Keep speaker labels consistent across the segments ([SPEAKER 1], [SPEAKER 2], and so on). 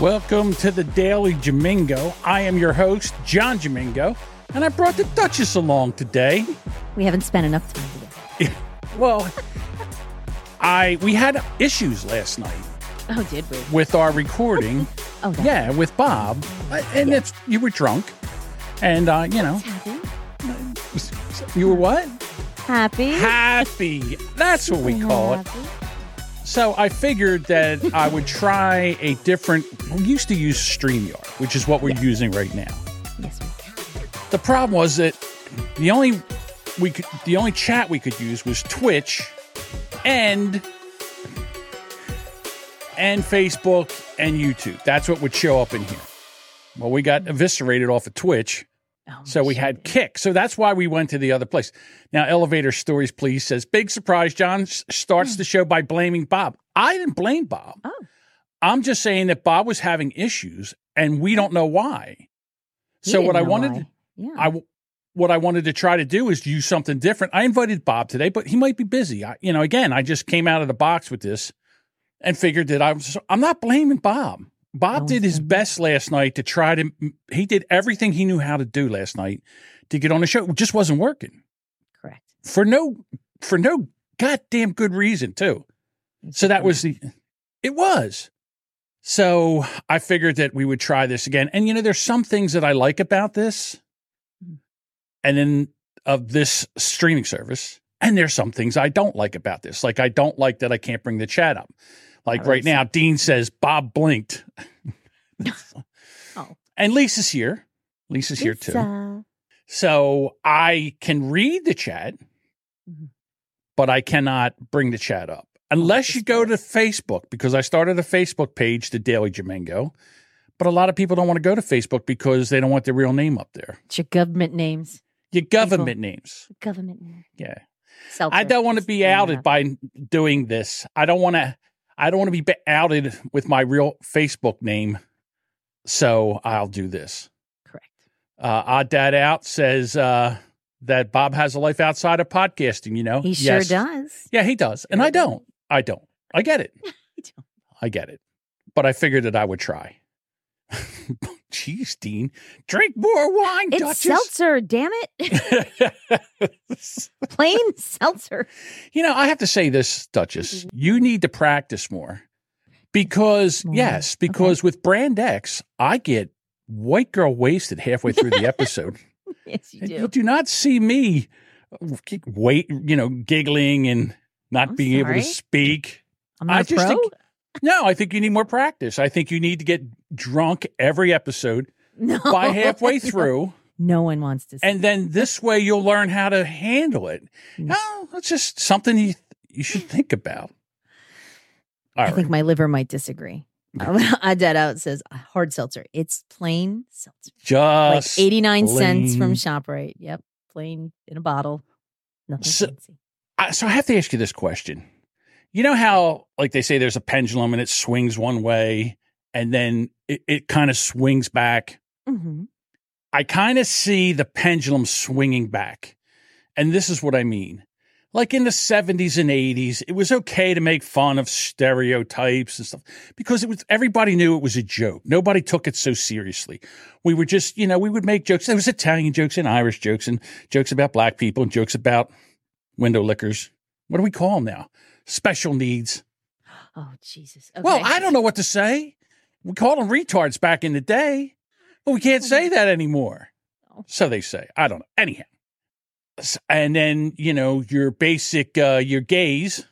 [SPEAKER 1] Welcome to the Daily Jamingo. I am your host, John Jamingo, and I brought the Duchess along today.
[SPEAKER 2] We haven't spent enough time together.
[SPEAKER 1] Well, I we had issues last night
[SPEAKER 2] Oh, did we?
[SPEAKER 1] with our recording.
[SPEAKER 2] Oh, that
[SPEAKER 1] yeah, with Bob, Uh, and it's you were drunk, and uh, you know. you were what
[SPEAKER 2] Happy.
[SPEAKER 1] happy. That's what we call it. So I figured that I would try a different. We used to use StreamYard, which is what we're using right now.
[SPEAKER 2] Yes, we
[SPEAKER 1] The problem was that the only we could the only chat we could use was Twitch and and Facebook and YouTube. That's what would show up in here. Well, we got eviscerated off of Twitch,
[SPEAKER 2] Oh,
[SPEAKER 1] so we had Kick. So that's why we went to the other place. Now, Elevator Stories, please says big surprise. John starts the show by blaming Bob. I didn't blame Bob.
[SPEAKER 2] Oh.
[SPEAKER 1] I'm just saying that Bob was having issues, and we don't know why.
[SPEAKER 2] He
[SPEAKER 1] So what I wanted.
[SPEAKER 2] Yeah.
[SPEAKER 1] I w- what I wanted to try to do is use something different. I invited Bob today, but he might be busy. I, you know, again, I just came out of the box with this and figured that I was. I'm not blaming Bob. Bob
[SPEAKER 2] oh,
[SPEAKER 1] did his best last night to try to. He did everything he knew how to do last night to get on the show. It just wasn't working
[SPEAKER 2] Correct.
[SPEAKER 1] for no for no goddamn good reason too. So that was the. It was. So I figured that we would try this again. And you know, there's some things that I like about this, mm. and then of this streaming service, and there's some things I don't like about this. Like I don't like that I can't bring the chat up. Like right now, Dean says Bob blinked.
[SPEAKER 2] Oh.
[SPEAKER 1] And Lisa's here. Lisa's here too. So I can read the chat,
[SPEAKER 2] Mhm.
[SPEAKER 1] but I cannot bring the chat up unless you go to Facebook because I started a Facebook page, the Daily Jamingo. But a lot of people don't want to go to Facebook because they don't want their real name up there.
[SPEAKER 2] It's your government names.
[SPEAKER 1] Your government names.
[SPEAKER 2] Government name.
[SPEAKER 1] Yeah.
[SPEAKER 2] Seltzer.
[SPEAKER 1] I don't want to be outed
[SPEAKER 2] out.
[SPEAKER 1] by doing this. I don't want to I don't want to be outed with my real Facebook name. So I'll do this.
[SPEAKER 2] Correct.
[SPEAKER 1] Uh, Odd Dad Out says uh, that Bob has a life outside of podcasting, you know?
[SPEAKER 2] He sure does.
[SPEAKER 1] Yeah, he does. And I don't. I don't. I get it. I get it. But I figured that I would try. Jeez, Dean. Drink more wine,
[SPEAKER 2] It's
[SPEAKER 1] Duchess.
[SPEAKER 2] seltzer, damn it. Plain seltzer.
[SPEAKER 1] you know, I have to say this, Duchess. You need to practice more. Because, yes, because with Brand X, I get white girl wasted halfway through the episode.
[SPEAKER 2] Yes, you do.
[SPEAKER 1] You do not see me uh, keep wait, you know, giggling and not
[SPEAKER 2] I'm
[SPEAKER 1] being able to speak.
[SPEAKER 2] I'm not
[SPEAKER 1] I
[SPEAKER 2] a
[SPEAKER 1] just
[SPEAKER 2] pro.
[SPEAKER 1] think- No, I think you need more practice. I think you need to get drunk every episode
[SPEAKER 2] no.
[SPEAKER 1] by halfway through,
[SPEAKER 2] No one wants to see.
[SPEAKER 1] and then this way you'll learn how to handle it.
[SPEAKER 2] Mm.
[SPEAKER 1] No, it's just something you you should think about. All
[SPEAKER 2] I
[SPEAKER 1] right.
[SPEAKER 2] think my liver might disagree. I dead out says hard seltzer. It's plain seltzer. Like
[SPEAKER 1] just
[SPEAKER 2] 89 cents from
[SPEAKER 1] plain.
[SPEAKER 2] ShopRite. Yep. Plain in a bottle. Nothing
[SPEAKER 1] So-
[SPEAKER 2] fancy.
[SPEAKER 1] I, so I have to ask you this question. You know how, like they say, there's a pendulum and it swings one way, and then it, it kind of swings back.
[SPEAKER 2] hmm
[SPEAKER 1] I kind of see the pendulum swinging back. And this is what I mean. Like in the 70s and 80s, it was okay to make fun of stereotypes and stuff because it was everybody knew it was a joke. Nobody took it so seriously. We were just, you know, we would make jokes. There was Italian jokes and Irish jokes and jokes about black people and jokes about window lickers. What do we call them now? Special needs.
[SPEAKER 2] Oh, Jesus. Okay.
[SPEAKER 1] Well, I don't know what to say. We called them retards back in the day, but we can't say that anymore.
[SPEAKER 2] Oh.
[SPEAKER 1] So they say. I don't know. Anyhow. And then, you know, your basic, uh, your gays,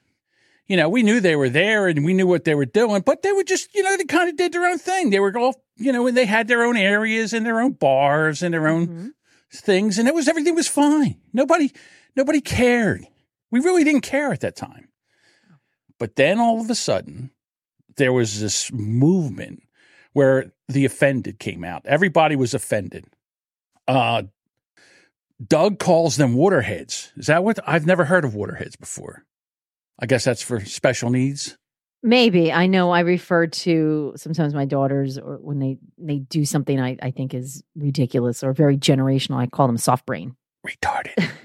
[SPEAKER 1] you know, we knew they were there and we knew what they were doing, but they were just, you know, they kind of did their own thing. They were all, you know, and they had their own areas and their own bars and their own
[SPEAKER 2] Mhm.
[SPEAKER 1] things. And it was, everything was fine. Nobody, nobody cared. We really didn't care at that time. But then all of a sudden, there was this movement where the offended came out. Everybody was offended. Uh, Doug calls them waterheads. Is that what? I've never heard of waterheads before. I guess that's for special needs.
[SPEAKER 2] Maybe I know. I refer to sometimes my daughters, or when they they do something I I think is ridiculous or very generational. I call them soft brain.
[SPEAKER 1] Retarded.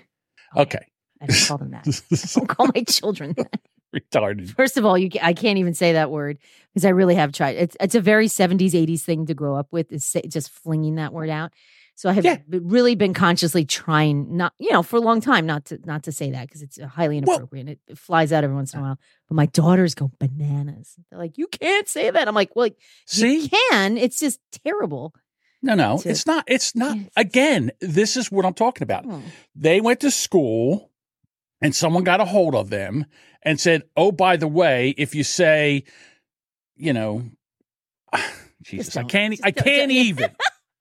[SPEAKER 1] Okay.
[SPEAKER 2] I don't call them that. I don't call my children that.
[SPEAKER 1] Retarded.
[SPEAKER 2] First of all, you I can't even say that word because I really have tried. It's it's a very seventies eighties thing to grow up with is say, just flinging that word out. So I have
[SPEAKER 1] Yeah.
[SPEAKER 2] really been consciously trying not you know for a long time not to not to say that because it's uh, highly
[SPEAKER 1] Well-
[SPEAKER 2] inappropriate. it, it flies out every once in a uh. while. But my daughters go bananas. They're like, "You can't say that." I'm like, "Well,
[SPEAKER 1] See?
[SPEAKER 2] you can. It's just terrible."
[SPEAKER 1] No, no,
[SPEAKER 2] to-
[SPEAKER 1] it's not. It's not.
[SPEAKER 2] Yes.
[SPEAKER 1] Again, this is what I'm talking about.
[SPEAKER 2] Oh.
[SPEAKER 1] They went to school and someone got a hold of them and said, Oh, by the way, if you say, you know, Jesus, I can't, I can't even.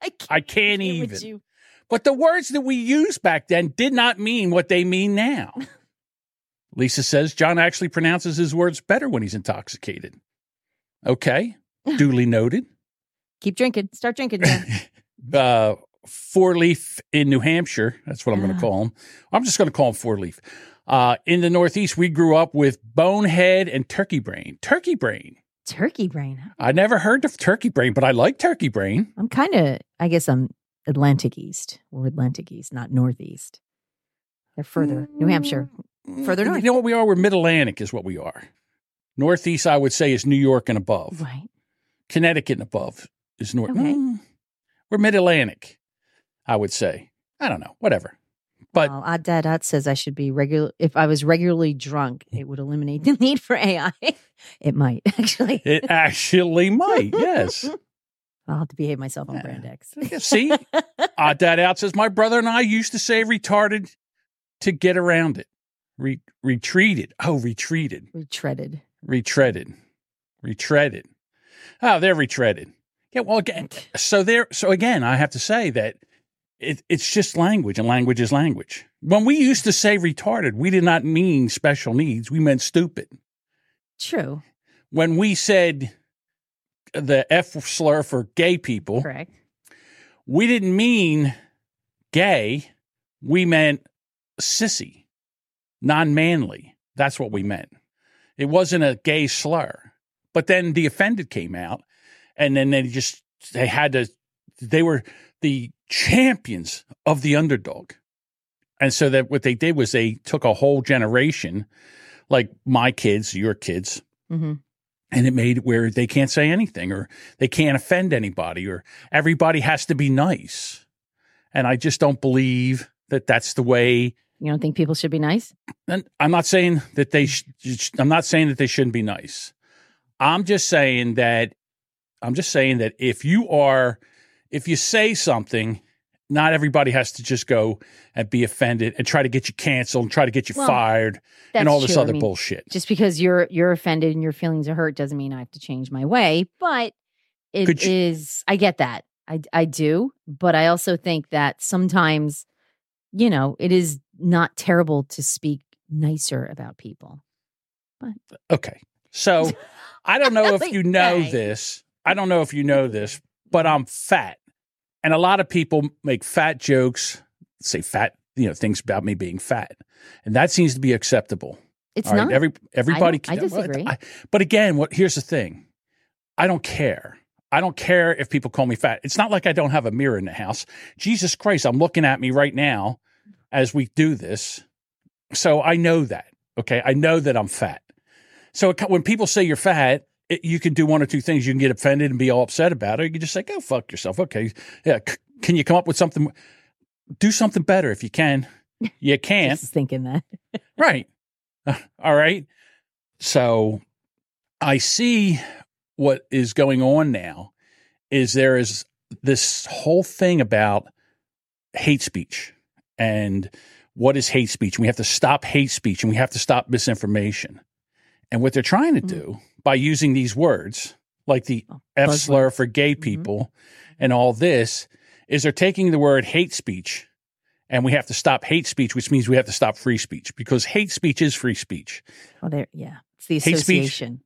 [SPEAKER 2] I can't,
[SPEAKER 1] I can't even.
[SPEAKER 2] you.
[SPEAKER 1] But the words that we used back then did not mean what they mean now. Lisa says John actually pronounces his words better when he's intoxicated. Okay, duly noted.
[SPEAKER 2] Keep drinking. Start drinking.
[SPEAKER 1] Uh, four leaf in New Hampshire. That's what I'm going to call them. I'm just going to call them four leaf. Uh, in the Northeast, we grew up with bonehead and turkey brain. Turkey brain.
[SPEAKER 2] Turkey brain.
[SPEAKER 1] I never heard of turkey brain, but I like turkey brain.
[SPEAKER 2] I'm kind of, I guess I'm Atlantic East. We're Atlantic East, not Northeast. They're further. New Hampshire. Further north.
[SPEAKER 1] You know what we are? We're mid Atlantic, is what we are. Northeast, I would say, is New York and above.
[SPEAKER 2] Right.
[SPEAKER 1] Connecticut and above is north.
[SPEAKER 2] Okay.
[SPEAKER 1] Mm, we're mid Atlantic, I would say. I don't know. Whatever. But
[SPEAKER 2] well, Odd Dad Odd says I should be regular. If I was regularly drunk, it would eliminate the need for AI. it might actually.
[SPEAKER 1] it actually might. Yes.
[SPEAKER 2] I'll have to behave myself on
[SPEAKER 1] Yeah.
[SPEAKER 2] Brand X.
[SPEAKER 1] See, Odd uh, Dad Out says, My brother and I used to say retarded to get around it. Re- retreated. Oh, retreated.
[SPEAKER 2] Retreaded.
[SPEAKER 1] Retreaded. Retreaded. Oh, they're retreaded. Yeah, well, again, so there, so again, I have to say that it, it's just language, and language is language. When we used to say retarded, we did not mean special needs, we meant stupid.
[SPEAKER 2] True.
[SPEAKER 1] When we said the F slur for gay people,
[SPEAKER 2] Correct.
[SPEAKER 1] we didn't mean gay. We meant sissy, non manly. That's what we meant. It wasn't a gay slur. But then the offended came out, and then they just, they had to, they were the champions of the underdog. And so that what they did was they took a whole generation, like my kids, your kids,
[SPEAKER 2] hmm
[SPEAKER 1] and it made it where they can't say anything or they can't offend anybody or everybody has to be nice. And I just don't believe that that's the way.
[SPEAKER 2] You don't think people should be nice?
[SPEAKER 1] And I'm not saying that they. Sh- I'm not saying that they shouldn't be nice. I'm just saying that. I'm just saying that if you are, if you say something, not everybody has to just go and be offended and try to get you canceled and try to get you
[SPEAKER 2] Well,
[SPEAKER 1] fired and all this
[SPEAKER 2] true. I
[SPEAKER 1] other
[SPEAKER 2] mean,
[SPEAKER 1] bullshit.
[SPEAKER 2] Just because you're you're offended and your feelings are hurt doesn't mean I have to change my way. But it
[SPEAKER 1] you-
[SPEAKER 2] is. I get that. I I do. But I also think that sometimes, you know, it is not terrible to speak nicer about people.
[SPEAKER 1] But Okay. So I don't know if you know this. I don't know if you know this, but I'm fat. And a lot of people make fat jokes, say fat, you know, things about me being fat. And that seems to be acceptable.
[SPEAKER 2] It's
[SPEAKER 1] All right.
[SPEAKER 2] not.
[SPEAKER 1] Every everybody
[SPEAKER 2] I
[SPEAKER 1] can-
[SPEAKER 2] disagree.
[SPEAKER 1] I- but again, what here's the thing. I don't care. I don't care if people call me fat. It's not like I don't have a mirror in the house. Jesus Christ, I'm looking at me right now as we do this. So I know that. Okay. I know that I'm fat. So it, when people say you're fat, it, you can do one or two things. You can get offended and be all upset about it. You can just say, go fuck yourself. Okay. Yeah. C- can you come up with something? Do something better if you can. You can't.
[SPEAKER 2] Thinking that.
[SPEAKER 1] Right. All right. So I see what is going on now is there is this whole thing about hate speech and what is hate speech. We have to stop hate speech and we have to stop misinformation. And what they're trying to
[SPEAKER 2] Mm.
[SPEAKER 1] do by using these words like the
[SPEAKER 2] Oh,
[SPEAKER 1] F slur for gay
[SPEAKER 2] Mhm.
[SPEAKER 1] people and all this is they're taking the word hate speech and we have to stop hate speech, which means we have to stop free speech because hate speech is free speech.
[SPEAKER 2] Oh, there. Yeah. It's the
[SPEAKER 1] Hate speech-
[SPEAKER 2] association.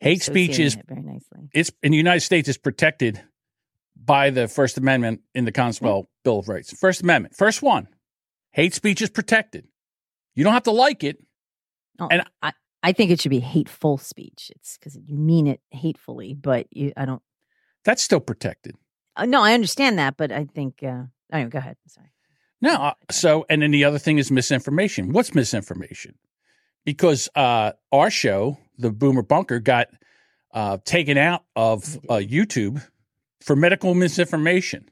[SPEAKER 1] Hate speech is
[SPEAKER 2] it very nicely.
[SPEAKER 1] it's in the United States is protected by the First Amendment in the Constitutional Bill of Rights. First Amendment, first one. Hate speech is protected. You don't have to like it.
[SPEAKER 2] Oh,
[SPEAKER 1] And
[SPEAKER 2] I, I think it should be hateful speech. It's because you mean it hatefully, but you, I don't.
[SPEAKER 1] That's still protected.
[SPEAKER 2] Uh, no, I understand that, but I think. Uh, anyway, go ahead. Sorry.
[SPEAKER 1] No, uh, so and then the other thing is misinformation. What's misinformation? Because uh, our show, the Boomer Bunker, got uh, taken out of uh, YouTube for medical misinformation.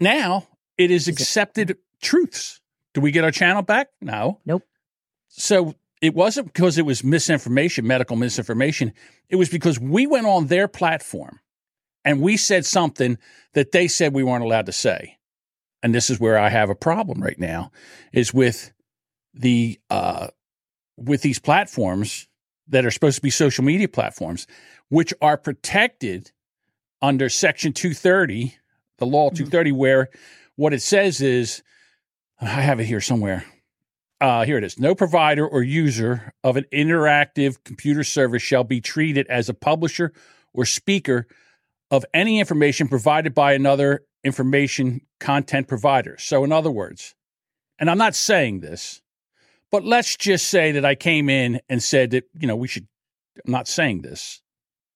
[SPEAKER 1] Now it is accepted truths. Do we get our channel back? No.
[SPEAKER 2] Nope.
[SPEAKER 1] So it wasn't because it was misinformation, medical misinformation. It was because we went on their platform and we said something that they said we weren't allowed to say. And this is where I have a problem right now is with the uh, with these platforms that are supposed to be social media platforms, which are protected under Section 230, the Law mm-hmm. 230, where what it says is, I have it here somewhere. Uh, here it is. No provider or user of an interactive computer service shall be treated as a publisher or speaker of any information provided by another information content provider. So, in other words, and I'm not saying this, but let's just say that I came in and said that, you know, we should, I'm not saying this,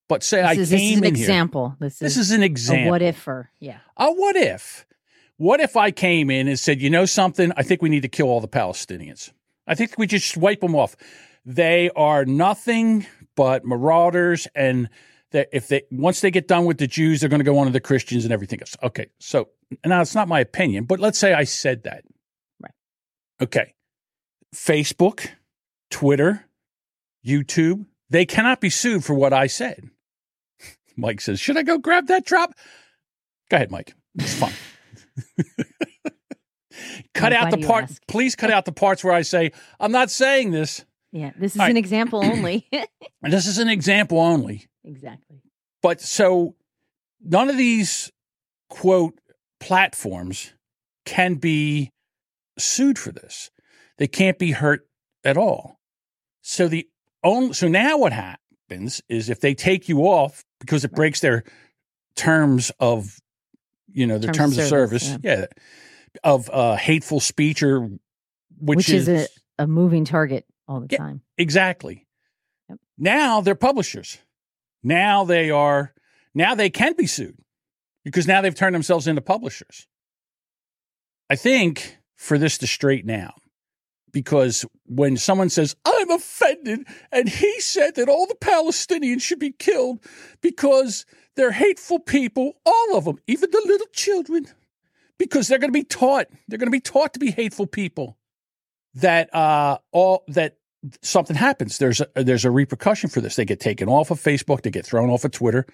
[SPEAKER 1] but say
[SPEAKER 2] this
[SPEAKER 1] I
[SPEAKER 2] is,
[SPEAKER 1] came
[SPEAKER 2] this is an example.
[SPEAKER 1] Here,
[SPEAKER 2] this,
[SPEAKER 1] this
[SPEAKER 2] is,
[SPEAKER 1] is an example.
[SPEAKER 2] what if or, yeah.
[SPEAKER 1] A what if? What if I came in and said, you know something? I think we need to kill all the Palestinians. I think we just wipe them off. They are nothing but marauders and that if they once they get done with the Jews, they're going to go on to the Christians and everything else. Okay, so now it's not my opinion, but let's say I said that.
[SPEAKER 2] Right.
[SPEAKER 1] Okay. Facebook, Twitter, YouTube, they cannot be sued for what I said. Mike says, "Should I go grab that drop?" Go ahead, Mike. It's fine. cut out the part. Please cut out the parts where I say I'm not saying this.
[SPEAKER 2] Yeah, this is All an right. example only.
[SPEAKER 1] this is an example only.
[SPEAKER 2] Exactly.
[SPEAKER 1] But so none of these quote platforms can be sued for this. They can't be hurt at all. So the only so now what happens is if they take you off because it breaks their terms of you know their terms, terms of service, service yeah. yeah. of uh, hateful speech or which,
[SPEAKER 2] which is, is a, a, moving target all the yeah, time.
[SPEAKER 1] Exactly. Yep. Now they're publishers. Now they are, now they can be sued because now they've turned themselves into publishers. I think for this to straighten out, because when someone says, I'm offended, and he said that all the Palestinians should be killed because they're hateful people, all of them, even the little children, because they're going to be taught, they're going to be taught to be hateful people. That uh, all that something happens. There's a, there's a repercussion for this. They get taken off of Facebook. They get thrown off of Twitter,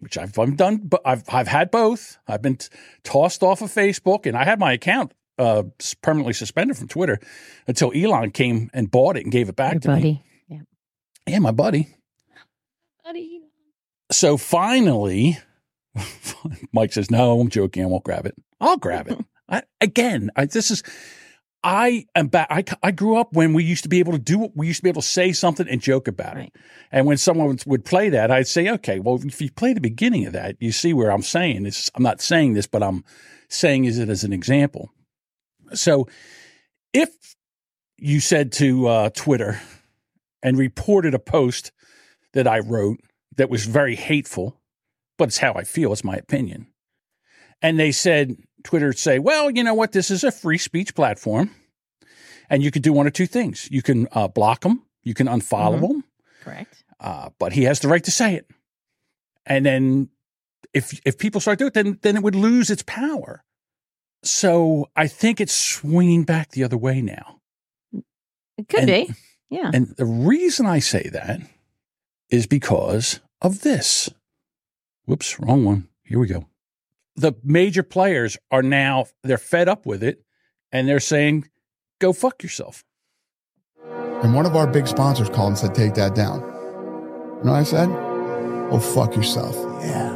[SPEAKER 1] which I've, I've done. But I've I've had both. I've been t- tossed off of Facebook, and I had my account uh, permanently suspended from Twitter until Elon came and bought it and gave it back
[SPEAKER 2] Your
[SPEAKER 1] to
[SPEAKER 2] buddy.
[SPEAKER 1] me.
[SPEAKER 2] Yeah,
[SPEAKER 1] yeah, my buddy.
[SPEAKER 2] Buddy.
[SPEAKER 1] So finally, Mike says, "No, I'm joking. I won't grab it. I'll grab it." I, again, I, this is I am back. I, I grew up when we used to be able to do we used to be able to say something and joke about right. it. And when someone would, play that, I'd say, okay, well, if you play the beginning of that, you see where I'm saying this. I'm not saying this, but I'm saying is it as an example. So if you said to uh, Twitter and reported a post that I wrote that was very hateful, but it's how I feel, it's my opinion. And they said, Twitter would say, well, you know what? This is a free speech platform. And you could do one or two things. You can uh, block them, you can unfollow mm-hmm. them.
[SPEAKER 2] Correct.
[SPEAKER 1] Uh, but he has the right to say it. And then if if people start doing it, then then it would lose its power. So I think it's swinging back the other way now.
[SPEAKER 2] It could and, be. Yeah.
[SPEAKER 1] And the reason I say that is because of this. Whoops, wrong one. Here we go. The major players are now they're fed up with it and they're saying go fuck yourself.
[SPEAKER 3] And one of our big sponsors called and said take that down. You know what i said? Oh fuck yourself.
[SPEAKER 4] Yeah.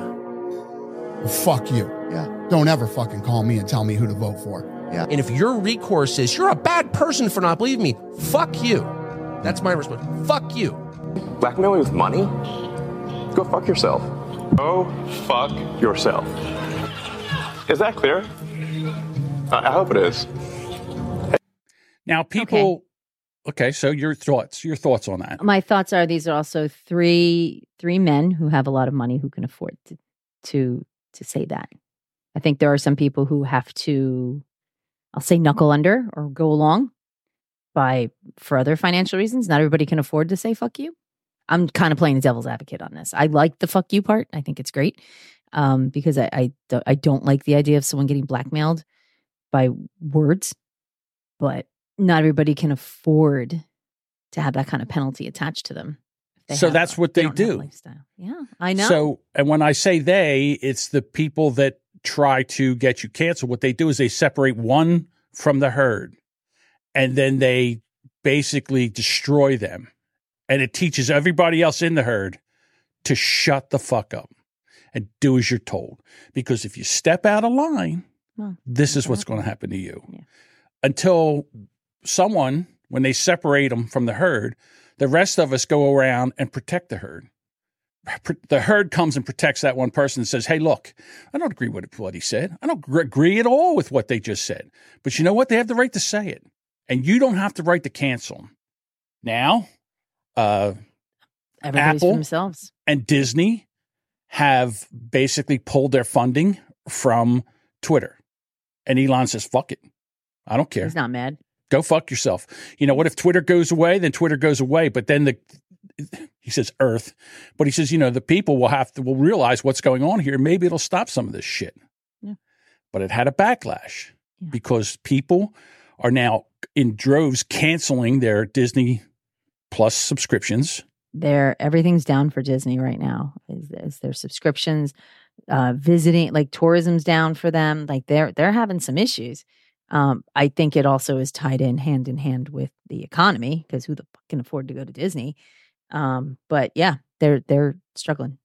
[SPEAKER 3] Well, fuck you.
[SPEAKER 4] Yeah.
[SPEAKER 3] Don't ever fucking call me and tell me who to vote for.
[SPEAKER 4] Yeah. And if your recourse is you're a bad person for not believing me fuck you. That's my response. Fuck you.
[SPEAKER 5] Blackmailing with money go fuck yourself go fuck yourself is that clear? I hope it is.
[SPEAKER 1] Now, people, okay. Okay, so your thoughts, your thoughts on that.
[SPEAKER 2] My thoughts are these are also three three men who have a lot of money who can afford to to to say that. I think there are some people who have to I'll say knuckle under or go along by for other financial reasons. Not everybody can afford to say fuck you. I'm kind of playing the devil's advocate on this. I like the fuck you part. I think it's great um, because I, I I don't like the idea of someone getting blackmailed by words, but not everybody can afford to have that kind of penalty attached to them. they
[SPEAKER 1] So
[SPEAKER 2] have
[SPEAKER 1] that's what they
[SPEAKER 2] a
[SPEAKER 1] do.
[SPEAKER 2] Yeah, I know.
[SPEAKER 1] So, and when I say they, it's the people that try to get you canceled. What they do is they separate one from the herd and then they basically destroy them. And it teaches everybody else in the herd to shut the fuck up and do as you're told. Because if you step out of line,
[SPEAKER 2] Well,
[SPEAKER 1] this is what's going to happen to you.
[SPEAKER 2] Yeah.
[SPEAKER 1] Until someone, when they separate them from the herd, the rest of us go around and protect the herd. The herd comes and protects that one person and says, Hey, look, I don't agree with what he said. I don't agree at all with what they just said. But you know what? They have the right to say it. And you don't have the right to cancel them. Now, uh,
[SPEAKER 2] Everybody's
[SPEAKER 1] Apple-
[SPEAKER 2] themselves.
[SPEAKER 1] and Disney have basically pulled their funding from Twitter. And Elon says, fuck it. I don't care.
[SPEAKER 2] He's not mad.
[SPEAKER 1] Go fuck yourself. You know what? If Twitter goes away, then Twitter goes away. But then the, he says Earth, but he says, you know, the people will have to, will realize what's going on here. Maybe it'll stop some of this shit.
[SPEAKER 2] Yeah.
[SPEAKER 1] But it had a backlash
[SPEAKER 2] Yeah.
[SPEAKER 1] because people are now in droves canceling their Disney Plus subscriptions.
[SPEAKER 2] They're everything's down for Disney right now. Is, is their subscriptions, uh, visiting like tourism's down for them. Like they're they're having some issues. Um, I think it also is tied in hand in hand with the economy because who the fuck can afford to go to Disney? Um, but yeah, they're they're struggling.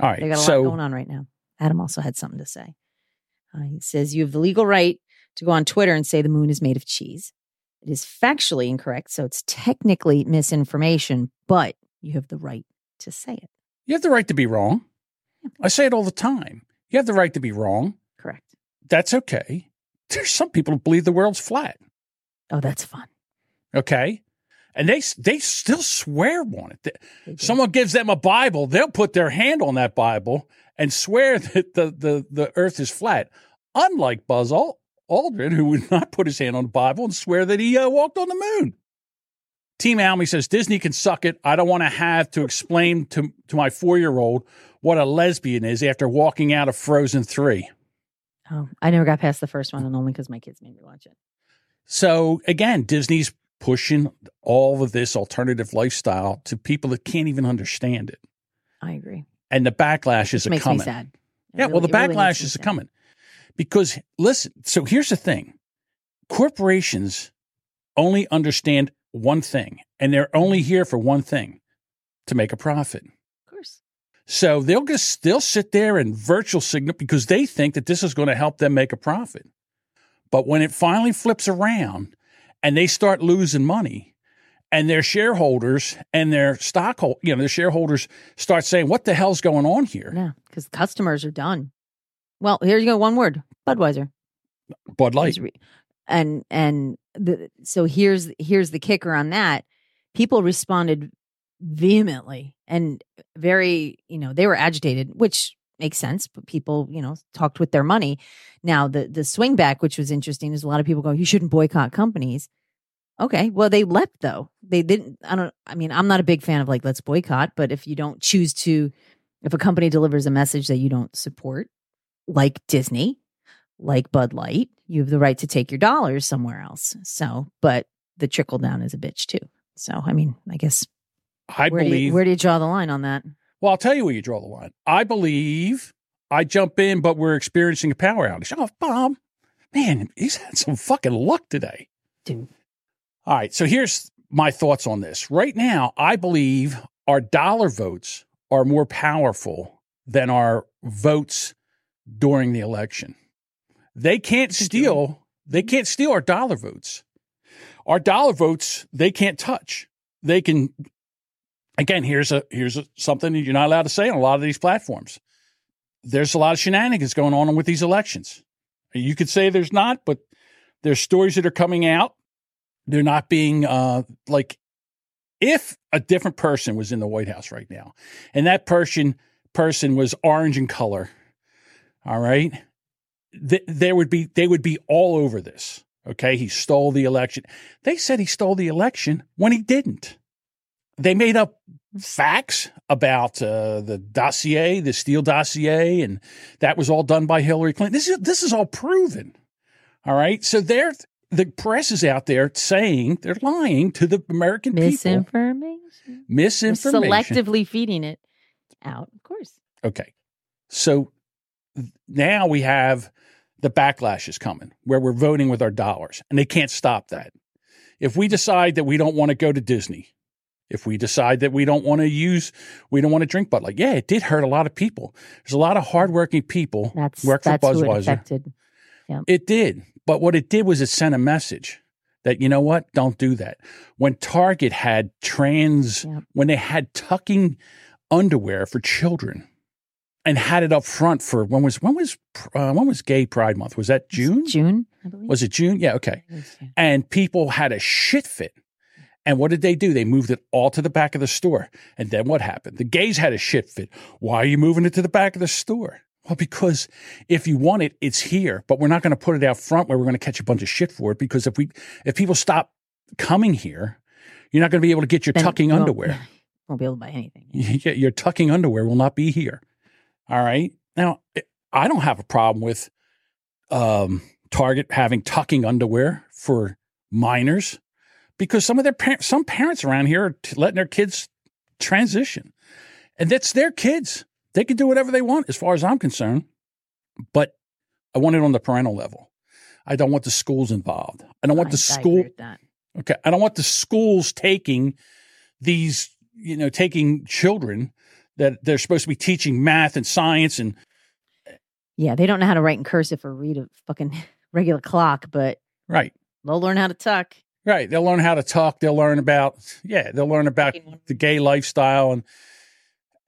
[SPEAKER 1] All right.
[SPEAKER 2] They got a
[SPEAKER 1] so,
[SPEAKER 2] lot going on right now. Adam also had something to say. Uh, he says you have the legal right to go on Twitter and say the moon is made of cheese. It is factually incorrect, so it's technically misinformation, but you have the right to say it.
[SPEAKER 1] You have the right to be wrong. I say it all the time. You have the right to be wrong.
[SPEAKER 2] Correct.
[SPEAKER 1] That's okay. There's some people who believe the world's flat.
[SPEAKER 2] Oh, that's fun.
[SPEAKER 1] Okay. And they they still swear on it.
[SPEAKER 2] They do.
[SPEAKER 1] Someone gives them a Bible, they'll put their hand on that Bible and swear that the, the, the earth is flat. Unlike Buzz Ald- Aldrin, who would not put his hand on the Bible and swear that he uh, walked on the moon. Team Almy says Disney can suck it. I don't want to have to explain to, to my four year old what a lesbian is after walking out of Frozen 3.
[SPEAKER 2] Oh, I never got past the first one, and only because my kids made me watch it.
[SPEAKER 1] So again, Disney's pushing all of this alternative lifestyle to people that can't even understand it.
[SPEAKER 2] I agree.
[SPEAKER 1] And the backlash is a coming.
[SPEAKER 2] me sad. It
[SPEAKER 1] Yeah, well, the
[SPEAKER 2] really
[SPEAKER 1] backlash
[SPEAKER 2] me
[SPEAKER 1] is coming because listen. So here's the thing: corporations only understand one thing, and they're only here for one thing: to make a profit.
[SPEAKER 2] Of course.
[SPEAKER 1] So they'll just they'll sit there and virtual signal because they think that this is going to help them make a profit. But when it finally flips around and they start losing money, and their shareholders and their stockhold, you know, their shareholders start saying, "What the hell's going on here?"
[SPEAKER 2] Yeah, because customers are done. Well, here you go. One word: Budweiser.
[SPEAKER 1] Bud Light.
[SPEAKER 2] and and the so here's here's the kicker on that people responded vehemently and very you know they were agitated which makes sense but people you know talked with their money now the the swing back which was interesting is a lot of people go you shouldn't boycott companies okay well they left though they didn't i don't i mean i'm not a big fan of like let's boycott but if you don't choose to if a company delivers a message that you don't support like disney like Bud Light, you have the right to take your dollars somewhere else. So, but the trickle down is a bitch too. So, I mean, I guess
[SPEAKER 1] I
[SPEAKER 2] where do
[SPEAKER 1] believe.
[SPEAKER 2] you, where do you draw the line on that?
[SPEAKER 1] well, I'll tell you where you draw the line. I believe I jump in, but we're experiencing a power outage. Oh, Bob, man, he's had some fucking luck today.
[SPEAKER 2] Dude.
[SPEAKER 1] All right. So here's my thoughts on this. Right now, I believe our dollar votes are more powerful than our votes during the election. They can't steal, they can't steal our dollar votes. Our dollar votes, they can't touch. They can again, here's a here's a, something you're not allowed to say on a lot of these platforms. There's a lot of shenanigans going on with these elections. You could say there's not, but there's stories that are coming out They're not being uh, like if a different person was in the White House right now, and that person person was orange in color, all right, th- there would be they would be all over this. Okay, he stole the election. They said he stole the election when he didn't. They made up facts about uh, the dossier, the Steele dossier, and that was all done by Hillary Clinton. This is this is all proven. All right, so they're the press is out there saying they're lying to the American people.
[SPEAKER 2] Misinformation.
[SPEAKER 1] Misinformation.
[SPEAKER 2] Selectively feeding it out, of course.
[SPEAKER 1] Okay. So now we have the backlash is coming where we're voting with our dollars and they can't stop that. If we decide that we don't want to go to Disney, if we decide that we don't want to use, we don't want to drink Bud Light, yeah, it did hurt a lot of people. There's a lot of hardworking people
[SPEAKER 2] That's
[SPEAKER 1] work for
[SPEAKER 2] that's who it
[SPEAKER 1] Budweiser.
[SPEAKER 2] affected.
[SPEAKER 1] It did. But what it did was it sent a message that, you know what? Don't do that. When Target had trans,
[SPEAKER 2] Yep.
[SPEAKER 1] when they had tucking underwear for children and had it up front for when was, when was, uh, when was Gay Pride Month? Was that June?
[SPEAKER 2] June, I believe.
[SPEAKER 1] Was it June? Yeah. Okay.
[SPEAKER 2] Was.
[SPEAKER 1] And people had a shit fit. And what did they do? They moved it all to the back of the store. And then what happened? The gays had a shit fit. Why are you moving it to the back of the store? Well, because if you want it, it's here, but we're not going to put it out front where we're going to catch a bunch of shit for it. Because if we, if people stop coming here, you're not going to be able to get your
[SPEAKER 2] Then
[SPEAKER 1] tucking underwear.
[SPEAKER 2] Won't be able to buy anything.
[SPEAKER 1] Y- your tucking underwear will not be here. All right. Now, I don't have a problem with um, Target having tucking underwear for minors because some of their par- some parents around here are t- letting their kids transition, and that's their kids. They can do whatever they want, as far as I'm concerned. But I want it on the parental level. I don't want the schools involved. I don't want
[SPEAKER 2] I-
[SPEAKER 1] the
[SPEAKER 2] I
[SPEAKER 1] school.
[SPEAKER 2] that.
[SPEAKER 1] Okay. I don't want the schools taking these, you know, taking children that they're supposed to be teaching math and science and
[SPEAKER 2] Yeah, they don't know how to write in cursive or read a fucking regular clock, but
[SPEAKER 1] right.
[SPEAKER 2] they'll learn how to tuck.
[SPEAKER 1] Right. They'll learn how to talk. They'll learn about yeah, they'll learn about the gay lifestyle and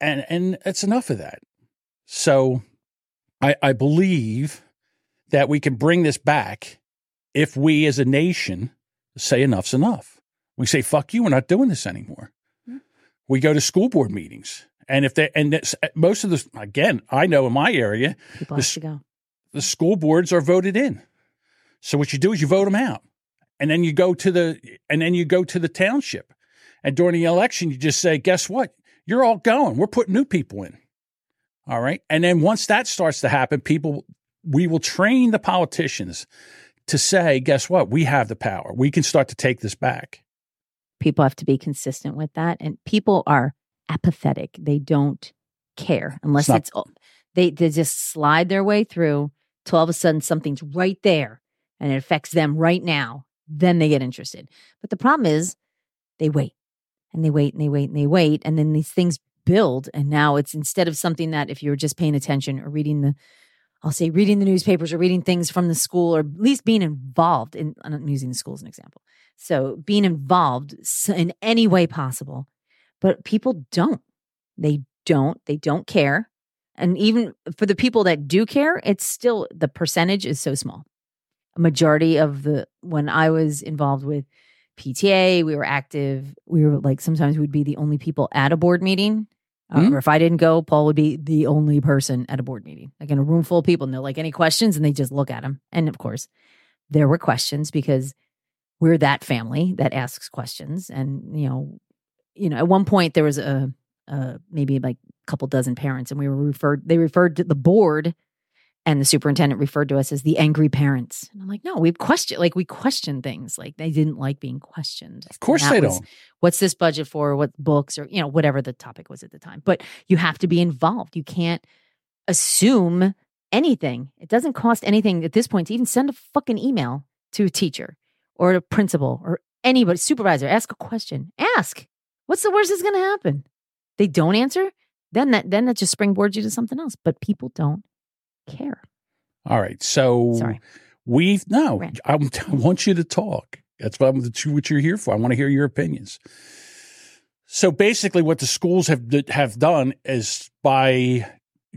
[SPEAKER 1] and and it's enough of that. So I I believe that we can bring this back if we as a nation say enough's enough. We say fuck you, we're not doing this anymore. Hmm. We go to school board meetings. And if they and it's, uh, most of the again, I know in my area,
[SPEAKER 2] People
[SPEAKER 1] This-
[SPEAKER 2] have to go.
[SPEAKER 1] the school boards are voted in. So what you do is you vote them out, and then you go to the and then you go to the township, and during the election you just say, guess what? You're all going. We're putting new people in. All right, and then once that starts to happen, people we will train the politicians to say, guess what? We have the power. We can start to take this back.
[SPEAKER 2] People have to be consistent with that. And people are apathetic. They don't care unless
[SPEAKER 1] not-
[SPEAKER 2] it's, all they, they just slide their way through till all of a sudden something's right there and it affects them right now. Then they get interested. But the problem is they wait and they wait and they wait and they wait. And then these things build. And now it's instead of something that if you're just paying attention or reading the, I'll say reading the newspapers or reading things from the school or at least being involved in, I'm using the school as an example. So being involved in any way possible, but people don't. They don't. They don't care. And even for the people that do care, it's still the percentage is so small. A majority of the when I was involved with PTA, we were active. We were like sometimes we'd be the only people at a board meeting. Uh,
[SPEAKER 1] Hmm.
[SPEAKER 2] Or if I didn't go, Paul would be the only person at a board meeting, like in a room full of people. And they're like, any questions? And they just look at him. And of course, there were questions because we're that family that asks questions. And, you know, you know, at one point there was a, a maybe like a couple dozen parents and we were referred, they referred to the board and the superintendent referred to us as the angry parents. And I'm like, no, we question, like we question things. Like they didn't like being questioned.
[SPEAKER 1] Of course they
[SPEAKER 2] was,
[SPEAKER 1] don't.
[SPEAKER 2] What's this budget for? What books or, you know, whatever the topic was at the time. But you have to be involved. You can't assume anything. It doesn't cost anything at this point to even send a fucking email to a teacher or a principal or anybody, supervisor. Ask a question. Ask. What's the worst that's going to happen? They don't answer. Then that then that just springboards you to something else. But people don't care.
[SPEAKER 1] All right. So
[SPEAKER 2] Sorry.
[SPEAKER 1] we've no. I, I want you to talk. That's what, I'm, that's what you're here for. I want to hear your opinions. So basically, what the schools have have done is by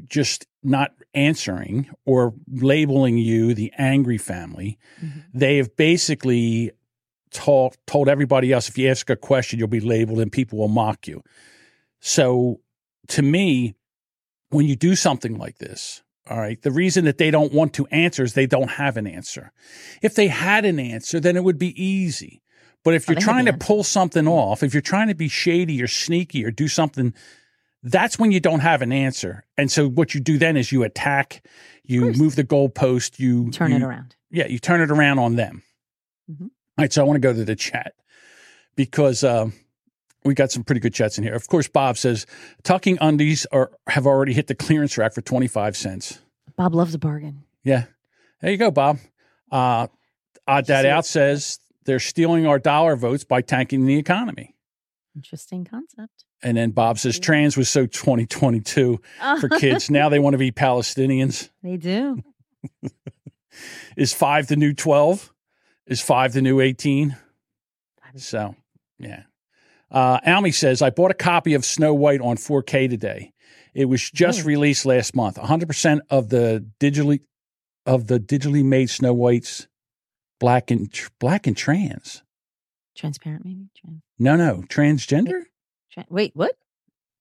[SPEAKER 1] just not answering or labeling you the angry family,
[SPEAKER 2] Mhm.
[SPEAKER 1] they have basically told told everybody else if you ask a question, you'll be labeled and people will mock you. So to me, when you do something like this, all right, the reason that they don't want to answer is they don't have an answer. If they had an answer, then it would be easy. But if
[SPEAKER 2] Oh,
[SPEAKER 1] you're trying to
[SPEAKER 2] answer.
[SPEAKER 1] pull something off, if you're trying to be shady or sneaky or do something, that's when you don't have an answer. And so what you do then is you attack, you move the goalpost, you
[SPEAKER 2] Turn it around.
[SPEAKER 1] yeah, you turn it around on them.
[SPEAKER 2] Mhm.
[SPEAKER 1] All right, so I want to go to the chat because um, we got some pretty good chats in here. Of course, Bob says tucking undies are have already hit the clearance rack for twenty five cents.
[SPEAKER 2] Bob loves a bargain.
[SPEAKER 1] Yeah, there you go, Bob. Uh, Odd Dad Out says they're stealing our dollar votes by tanking the economy.
[SPEAKER 2] Interesting concept.
[SPEAKER 1] And then Bob says trans was so 2022 for kids. now they want to be Palestinians.
[SPEAKER 2] they do.
[SPEAKER 1] Is five the new 12? Is five the new 18? So, yeah. Uh, Almy says, I bought a copy of Snow White on 4K today. It was just
[SPEAKER 2] Really?
[SPEAKER 1] released last month. 100% of the digitally of the digitally made Snow Whites black and tr- black and trans.
[SPEAKER 2] Transparent, maybe. Tran-
[SPEAKER 1] No, no, transgender?
[SPEAKER 2] tran- Wait, what?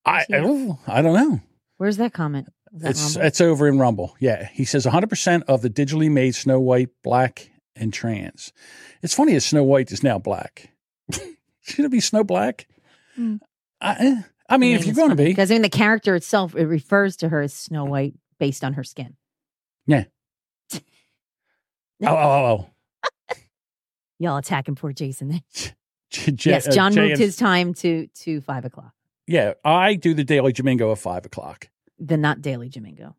[SPEAKER 1] I
[SPEAKER 2] Yeah.
[SPEAKER 1] oh, I don't know.
[SPEAKER 2] Where's that comment? That
[SPEAKER 1] It's
[SPEAKER 2] Rumble?
[SPEAKER 1] it's over in Rumble. Yeah, he says 100% of the digitally made Snow White black and trans. It's funny as Snow White is now black. Should it be Snow Black?
[SPEAKER 2] Hmm.
[SPEAKER 1] I, eh, I mean, if you're going to be,
[SPEAKER 2] because I mean the character itself it refers to her as Snow White based on her skin. Yeah.
[SPEAKER 1] oh, oh, oh, oh.
[SPEAKER 2] Y'all attacking poor Jason.
[SPEAKER 1] J- J-
[SPEAKER 2] yes,
[SPEAKER 1] uh,
[SPEAKER 2] John
[SPEAKER 1] J-
[SPEAKER 2] moved his time to to five o'clock.
[SPEAKER 1] Yeah, I do the Daily Jamingo at five o'clock.
[SPEAKER 2] The not daily Jamingo.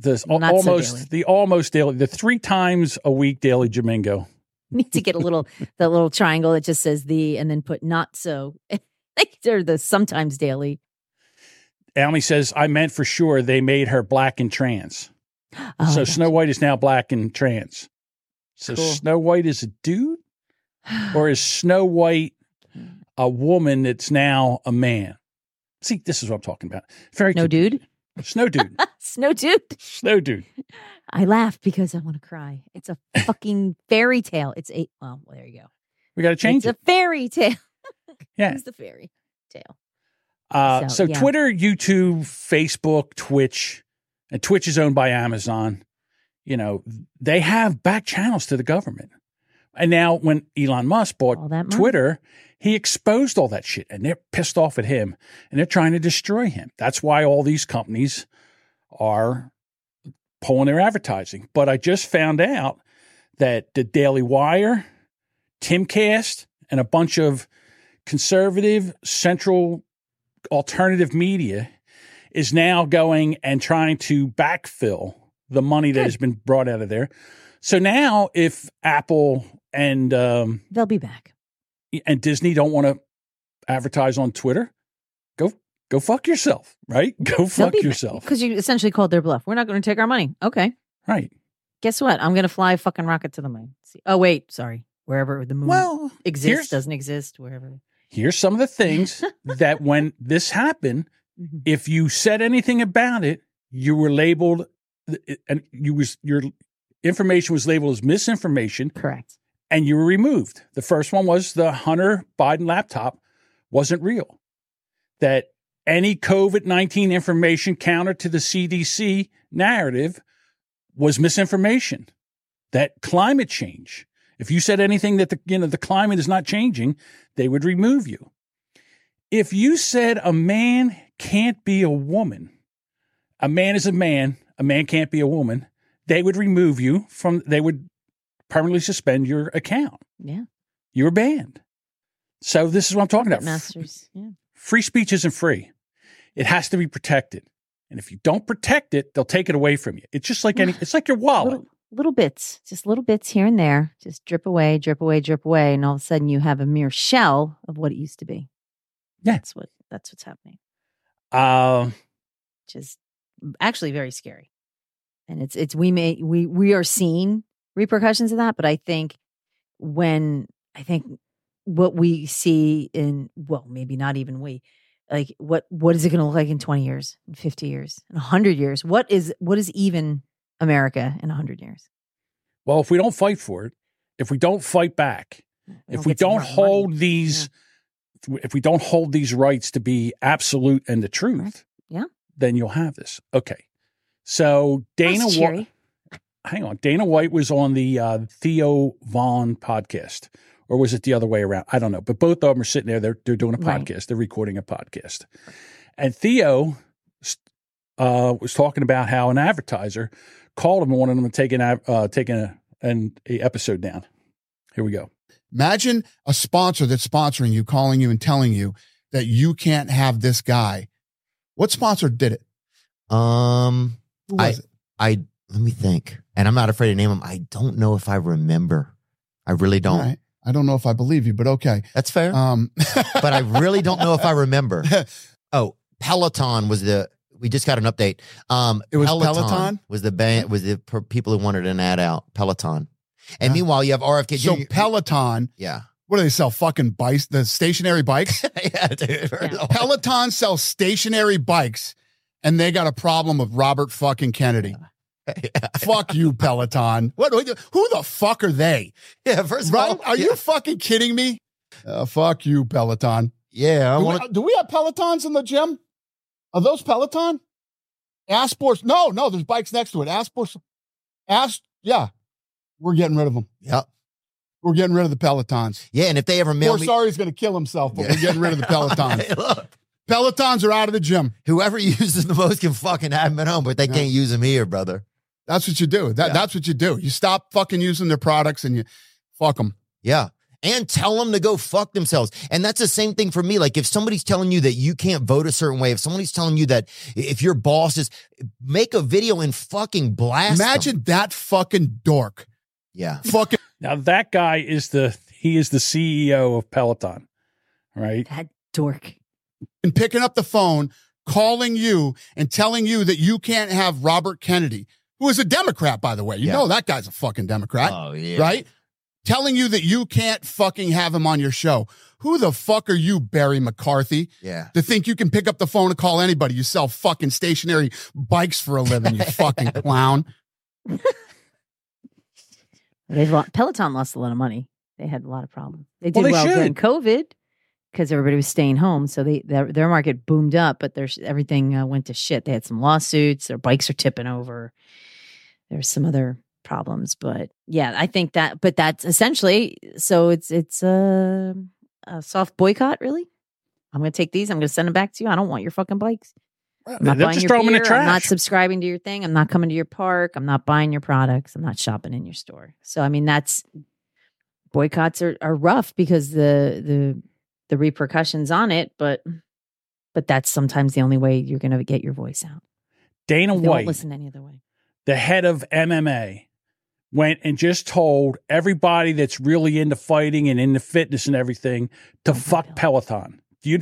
[SPEAKER 1] The
[SPEAKER 2] not
[SPEAKER 1] almost
[SPEAKER 2] daily.
[SPEAKER 1] the almost daily, the three times a week Daily Jamingo.
[SPEAKER 2] Need to get a little the little triangle that just says the and then put not so. like they're the sometimes daily.
[SPEAKER 1] Almy says, I meant for sure they made her black and trans.
[SPEAKER 2] Oh,
[SPEAKER 1] so Snow White is now black and trans. So
[SPEAKER 2] Cool.
[SPEAKER 1] Snow White is a dude, or is Snow White hmm. a woman that's now a man? See, this is what I'm talking about. Very
[SPEAKER 2] no dude.
[SPEAKER 1] Snow dude.
[SPEAKER 2] Snow dude.
[SPEAKER 1] Snow dude.
[SPEAKER 2] I laugh because I want to cry. It's a fucking fairy tale. It's a well, there you go.
[SPEAKER 1] We got to change
[SPEAKER 2] it's
[SPEAKER 1] it.
[SPEAKER 2] a fairy tale.
[SPEAKER 1] Yeah.
[SPEAKER 2] Who's the fairy tale?
[SPEAKER 1] Uh, so
[SPEAKER 2] so, yeah.
[SPEAKER 1] Twitter, YouTube, Facebook, Twitch, and Twitch is owned by Amazon. You know, they have back channels to the government. And now when Elon Musk bought. Twitter, he exposed all that shit and they're pissed off at him and they're trying to destroy him. That's why all these companies are pulling their advertising. But I just found out that the Daily Wire, Timcast, and a bunch of conservative central alternative media is now going and trying to backfill the money that
[SPEAKER 2] Good.
[SPEAKER 1] has been brought out of there. So now, if Apple and um,
[SPEAKER 2] They'll be back.
[SPEAKER 1] and Disney don't want to advertise on Twitter, go go fuck yourself, right? Go fuck yourself,
[SPEAKER 2] Because you essentially called their bluff. We're not going to take our money. Okay.
[SPEAKER 1] right?
[SPEAKER 2] Guess what? I'm going to fly a fucking rocket to the moon. See- Oh, wait. Sorry. Wherever the moon
[SPEAKER 1] Well,
[SPEAKER 2] exists, doesn't exist, wherever.
[SPEAKER 1] here's some of the things that when this happened,
[SPEAKER 2] Mhm.
[SPEAKER 1] if you said anything about it, you were labeled, and you was your information was labeled as misinformation,
[SPEAKER 2] Correct.
[SPEAKER 1] And you were removed. The first one was the Hunter Biden laptop wasn't real. That any COVID 19 information counter to the CDC narrative was misinformation. That climate change, if you said anything that the, you know, the climate is not changing, they would remove you. If you said a man can't be a woman, a man is a man, a man can't be a woman, they would remove you from, they would permanently suspend your account.
[SPEAKER 2] Yeah.
[SPEAKER 1] You were banned. So this is what I'm talking about.
[SPEAKER 2] Masters. Yeah.
[SPEAKER 1] Free speech isn't free. It has to be protected. And if you don't protect it, they'll take it away from you. It's just like any it's like your wallet.
[SPEAKER 2] Little, little bits, just little bits here and there, just drip away, drip away, drip away. And all of a sudden you have a mere shell of what it used to be.
[SPEAKER 1] Yeah.
[SPEAKER 2] That's what, that's what's happening.
[SPEAKER 1] Uh,
[SPEAKER 2] which is actually very scary. And it's it's we may we we are seeing repercussions of that, but I think when I think what we see in well, maybe not even we, like what what is it going to look like in 20 years, in 50 years, in 100 years? What is what is even America in 100 years?
[SPEAKER 1] well, if we don't fight for it, if we don't fight back, If
[SPEAKER 2] don't
[SPEAKER 1] we don't
[SPEAKER 2] more money.
[SPEAKER 1] hold these, if we don't hold these rights to be absolute and the truth,
[SPEAKER 2] Yeah.
[SPEAKER 1] then you'll have this. Okay. So Dana
[SPEAKER 2] cheery.
[SPEAKER 1] Hang on, Dana White was on the uh, Theo Von podcast, or was it the other way around? I don't know. But both of them are sitting there. They're they're doing a
[SPEAKER 2] Right.
[SPEAKER 1] podcast. They're recording a podcast, and Theo uh, was talking about how an advertiser called him and wanted him to take an uh, take a, an a episode down. Here we go.
[SPEAKER 3] Imagine a sponsor that's sponsoring you, calling you and telling you that you can't have this guy. What sponsor did it?
[SPEAKER 6] Um,
[SPEAKER 3] Who
[SPEAKER 6] I,
[SPEAKER 3] was it?
[SPEAKER 6] I let me think, and I'm not afraid to name them. I don't know if I remember. I really don't.
[SPEAKER 3] All right. I don't know if I believe you, but okay.
[SPEAKER 6] That's fair.
[SPEAKER 3] Um,
[SPEAKER 6] but I really don't know if I remember. Oh, Peloton was the. We just got an update. Um,
[SPEAKER 3] It was Peloton?
[SPEAKER 6] was the band was the per- people who wanted an ad out. Peloton, and
[SPEAKER 3] Yeah.
[SPEAKER 6] meanwhile you have RFK.
[SPEAKER 3] so
[SPEAKER 6] Jr.
[SPEAKER 3] Peloton,
[SPEAKER 6] yeah,
[SPEAKER 3] what do they sell? Fucking bikes, the stationary bikes.
[SPEAKER 6] yeah, dude.
[SPEAKER 2] Yeah.
[SPEAKER 3] Peloton sells stationary bikes, and they got a problem with Robert fucking Kennedy. Fuck you, Peloton. What? Who the fuck are they?
[SPEAKER 6] yeah. First of all,
[SPEAKER 3] Are
[SPEAKER 6] yeah.
[SPEAKER 3] you fucking kidding me? Uh, fuck you, Peloton.
[SPEAKER 6] Yeah, I
[SPEAKER 3] Do
[SPEAKER 6] want
[SPEAKER 3] we, do we have Pelotons in the gym? Are those Peloton? Asports? No, no. There's bikes next to it. Asports. Ast. Yeah, we're getting rid of them.
[SPEAKER 6] Yep.
[SPEAKER 3] We're getting rid of the Pelotons.
[SPEAKER 6] Yeah, and if they ever mail
[SPEAKER 3] Poor
[SPEAKER 6] me,
[SPEAKER 3] sorry's going to kill himself, but
[SPEAKER 6] Yeah.
[SPEAKER 3] we're getting rid of the Pelotons.
[SPEAKER 6] Hey, look,
[SPEAKER 3] Pelotons are out of the gym.
[SPEAKER 6] whoever uses the most can fucking have them at home, but they
[SPEAKER 3] Yeah.
[SPEAKER 6] can't use them here, brother.
[SPEAKER 3] That's what you do. That,
[SPEAKER 6] Yeah.
[SPEAKER 3] That's what you do. You stop fucking using their products and you fuck them.
[SPEAKER 6] Yeah. And tell them to go fuck themselves. And that's the same thing for me. Like if somebody's telling you that you can't vote a certain way, if somebody's telling you that if your boss is, make a video and fucking blast. them.
[SPEAKER 3] Imagine that fucking dork.
[SPEAKER 6] Yeah.
[SPEAKER 3] Fucking
[SPEAKER 1] Now that guy is the he is the CEO of Peloton, right?
[SPEAKER 2] That dork.
[SPEAKER 3] And picking up the phone, calling you and telling you that you can't have Robert Kennedy, who is a Democrat, by the way. You
[SPEAKER 6] Yeah.
[SPEAKER 3] know that guy's a fucking Democrat,
[SPEAKER 6] Oh, yeah.
[SPEAKER 3] right? Telling you that you can't fucking have him on your show. Who the fuck are you, Barry McCarthy,
[SPEAKER 6] Yeah.
[SPEAKER 3] to think you can pick up the phone and call anybody? You sell fucking stationary bikes for a living, you fucking clown.
[SPEAKER 2] They've lo- Peloton lost a lot of money. They had a lot of problems. They
[SPEAKER 1] Well,
[SPEAKER 2] did
[SPEAKER 1] they
[SPEAKER 2] well, during. COVID because everybody was staying home, so they their, their market boomed up. But there's everything uh, went to shit. They had some lawsuits. Their bikes are tipping over. There's some other problems, but yeah, I think that. But that's essentially so. It's it's a, a soft boycott, really. I'm going to take these. I'm going to send them back to you. I don't want your fucking bikes. I'm not
[SPEAKER 1] They'll
[SPEAKER 2] buying your beer. I'm not subscribing to your thing. I'm not coming to your park. I'm not buying your products. I'm not shopping in your store. So I mean, that's boycotts are, are rough because the the the repercussions on it. But but that's sometimes the only way you're going to get your voice out.
[SPEAKER 1] Dana White,
[SPEAKER 2] listen any other way.
[SPEAKER 1] The head of MMA, went and just told everybody that's really into fighting and into fitness and everything to
[SPEAKER 2] Don't
[SPEAKER 1] fuck Peloton. You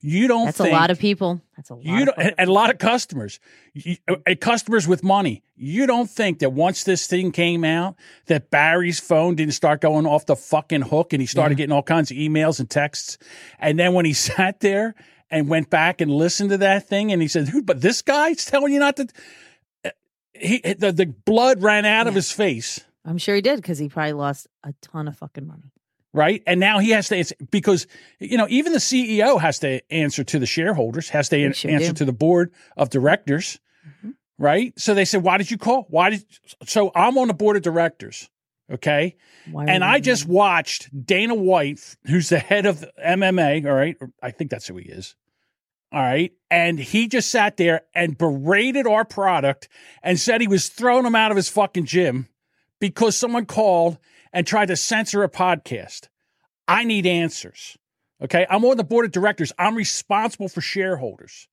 [SPEAKER 1] you don't
[SPEAKER 2] That's
[SPEAKER 1] think
[SPEAKER 2] a lot of people. That's a lot.
[SPEAKER 1] you
[SPEAKER 2] of
[SPEAKER 1] don't, and, a lot of customers, you, uh, customers with money. You don't think that once this thing came out, that Barry's phone didn't start going off the fucking hook, and he started getting all kinds of emails and texts. And then when he sat there and went back and listened to that thing, and he said, But this guy's telling you not to." He the, the blood ran out of his face.
[SPEAKER 2] I'm sure he did because he probably lost a ton of fucking money.
[SPEAKER 1] right? And now he has to answer because you know even the CEO has to answer to the shareholders, has to an-
[SPEAKER 2] sure
[SPEAKER 1] answer
[SPEAKER 2] do.
[SPEAKER 1] to the board of directors,
[SPEAKER 2] Mhm.
[SPEAKER 1] right? So they said, "Why did you call? Why did?" So I'm on the board of directors, okay,
[SPEAKER 2] Why
[SPEAKER 1] and I just watched Dana White, who's the head of the MMA, all right, I think that's who he is. All right. And he just sat there and berated our product and said he was throwing him out of his fucking gym because someone called and tried to censor a podcast. I need answers. Okay. I'm on the board of directors. I'm responsible for shareholders.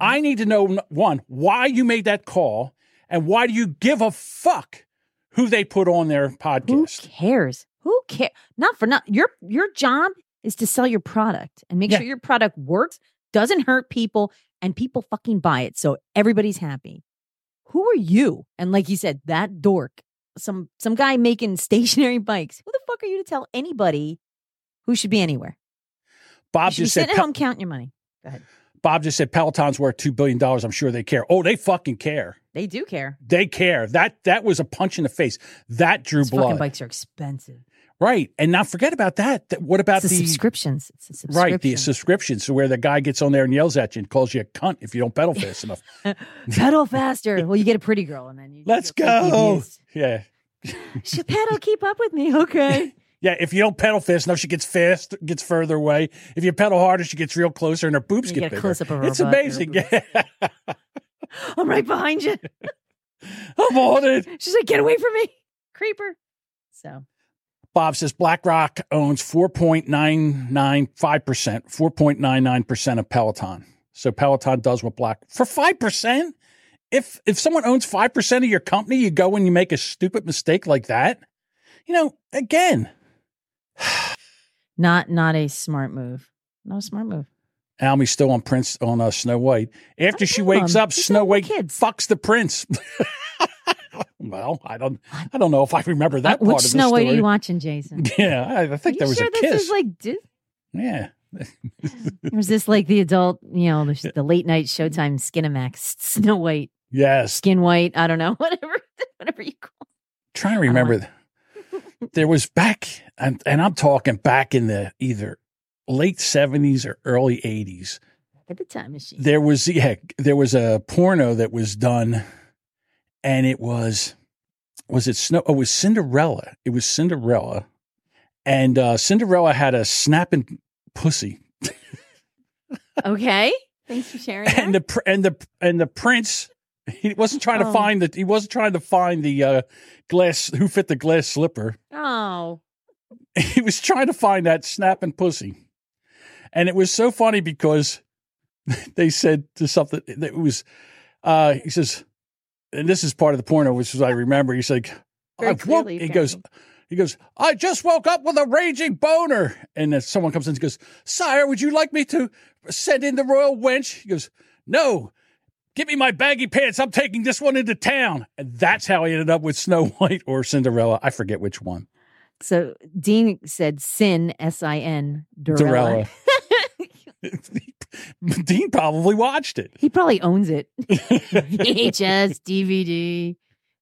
[SPEAKER 1] I need to know one, why you made that call and why do you give a fuck who they put on their podcast?
[SPEAKER 2] Who cares? Who cares? Not for not your your job is to sell your product and make
[SPEAKER 1] Yeah.
[SPEAKER 2] sure your product works, doesn't hurt people, and people fucking buy it. So everybody's happy. Who are you? And like you said, that dork, some some guy making stationary bikes. Who the fuck are you to tell anybody who should be anywhere?
[SPEAKER 1] Bob just said
[SPEAKER 2] sitting at home counting your money. Go ahead.
[SPEAKER 1] Bob just said Peloton's worth two billion dollars. I'm sure they care. Oh, they fucking care.
[SPEAKER 2] They do care.
[SPEAKER 1] They care. That that was a punch in the face. That drew
[SPEAKER 2] Those fucking bikes are expensive.
[SPEAKER 1] Right. And now forget about that. What about
[SPEAKER 2] the subscriptions. It's a subscription.
[SPEAKER 1] right, the subscriptions. So where the guy gets on there and yells at you and calls you a cunt if you don't pedal fast enough.
[SPEAKER 2] pedal faster. Well, you get a pretty girl, and then you
[SPEAKER 1] Let's go. Yeah.
[SPEAKER 2] she pedal keep up with me? Okay.
[SPEAKER 1] Yeah, if you don't pedal fast enough, she gets fast, gets further away. If you pedal harder, she gets real closer, and her boobs
[SPEAKER 2] You
[SPEAKER 1] get
[SPEAKER 2] get
[SPEAKER 1] bigger.
[SPEAKER 2] close up of her
[SPEAKER 1] it's amazing. Yeah,
[SPEAKER 2] I'm right behind you.
[SPEAKER 1] I'm on it.
[SPEAKER 2] She's like, get away from me, creeper. So
[SPEAKER 1] Bob says BlackRock owns 4.995%, 4.99% of Peloton. So Peloton does what Black for 5%? If if someone owns 5% of your company, you go and you make a stupid mistake like that. You know, again,
[SPEAKER 2] not not a smart move. Not a smart move.
[SPEAKER 1] Almy's still on Prince on uh, Snow White. After she wakes up,
[SPEAKER 2] she's
[SPEAKER 1] Snow White
[SPEAKER 2] kids.
[SPEAKER 1] fucks the prince. well, I don't I don't know if I remember that
[SPEAKER 2] Uh,
[SPEAKER 1] part
[SPEAKER 2] Which
[SPEAKER 1] of
[SPEAKER 2] Snow
[SPEAKER 1] the
[SPEAKER 2] White are you watching, Jason?
[SPEAKER 1] Yeah, I, I think there was
[SPEAKER 2] sure
[SPEAKER 1] a
[SPEAKER 2] this
[SPEAKER 1] kiss.
[SPEAKER 2] is like
[SPEAKER 1] yeah.
[SPEAKER 2] or is this like the adult, you know, the, the late night Showtime Skinamax Snow White,
[SPEAKER 1] Yes.
[SPEAKER 2] Skin White? I don't know, whatever, whatever you call. It.
[SPEAKER 1] trying to remember. there was back, and, and I'm talking back in the either late 70s or early 80s.
[SPEAKER 2] At the time machine.
[SPEAKER 1] There was yeah, there was a porno that was done, and it was was it snow? Oh, it was Cinderella. It was Cinderella, and uh, Cinderella had a snapping pussy,
[SPEAKER 2] Okay. Thanks for sharing.
[SPEAKER 1] and
[SPEAKER 2] that.
[SPEAKER 1] the and the and the prince. He wasn't trying to
[SPEAKER 2] Oh.
[SPEAKER 1] find the. He wasn't trying to find the uh, glass who fit the glass slipper.
[SPEAKER 2] oh,
[SPEAKER 1] he was trying to find that snapping pussy. And it was so funny because they said to something that it was, uh, he says, and this is part of the porno, which is I remember. He's like,
[SPEAKER 2] Very
[SPEAKER 1] I woke, he goes, he goes, I just woke up with a raging boner. And then someone comes in and goes, Sire, would you like me to send in the royal wench? He goes, No, give me my baggy pants. I'm taking this one into town. And that's how he ended up with Snow White or Cinderella. I forget which one.
[SPEAKER 2] so Dean said sin, S I N, Durella.
[SPEAKER 1] Durella. Dean probably watched it.
[SPEAKER 2] He probably owns it. VHS, DVD,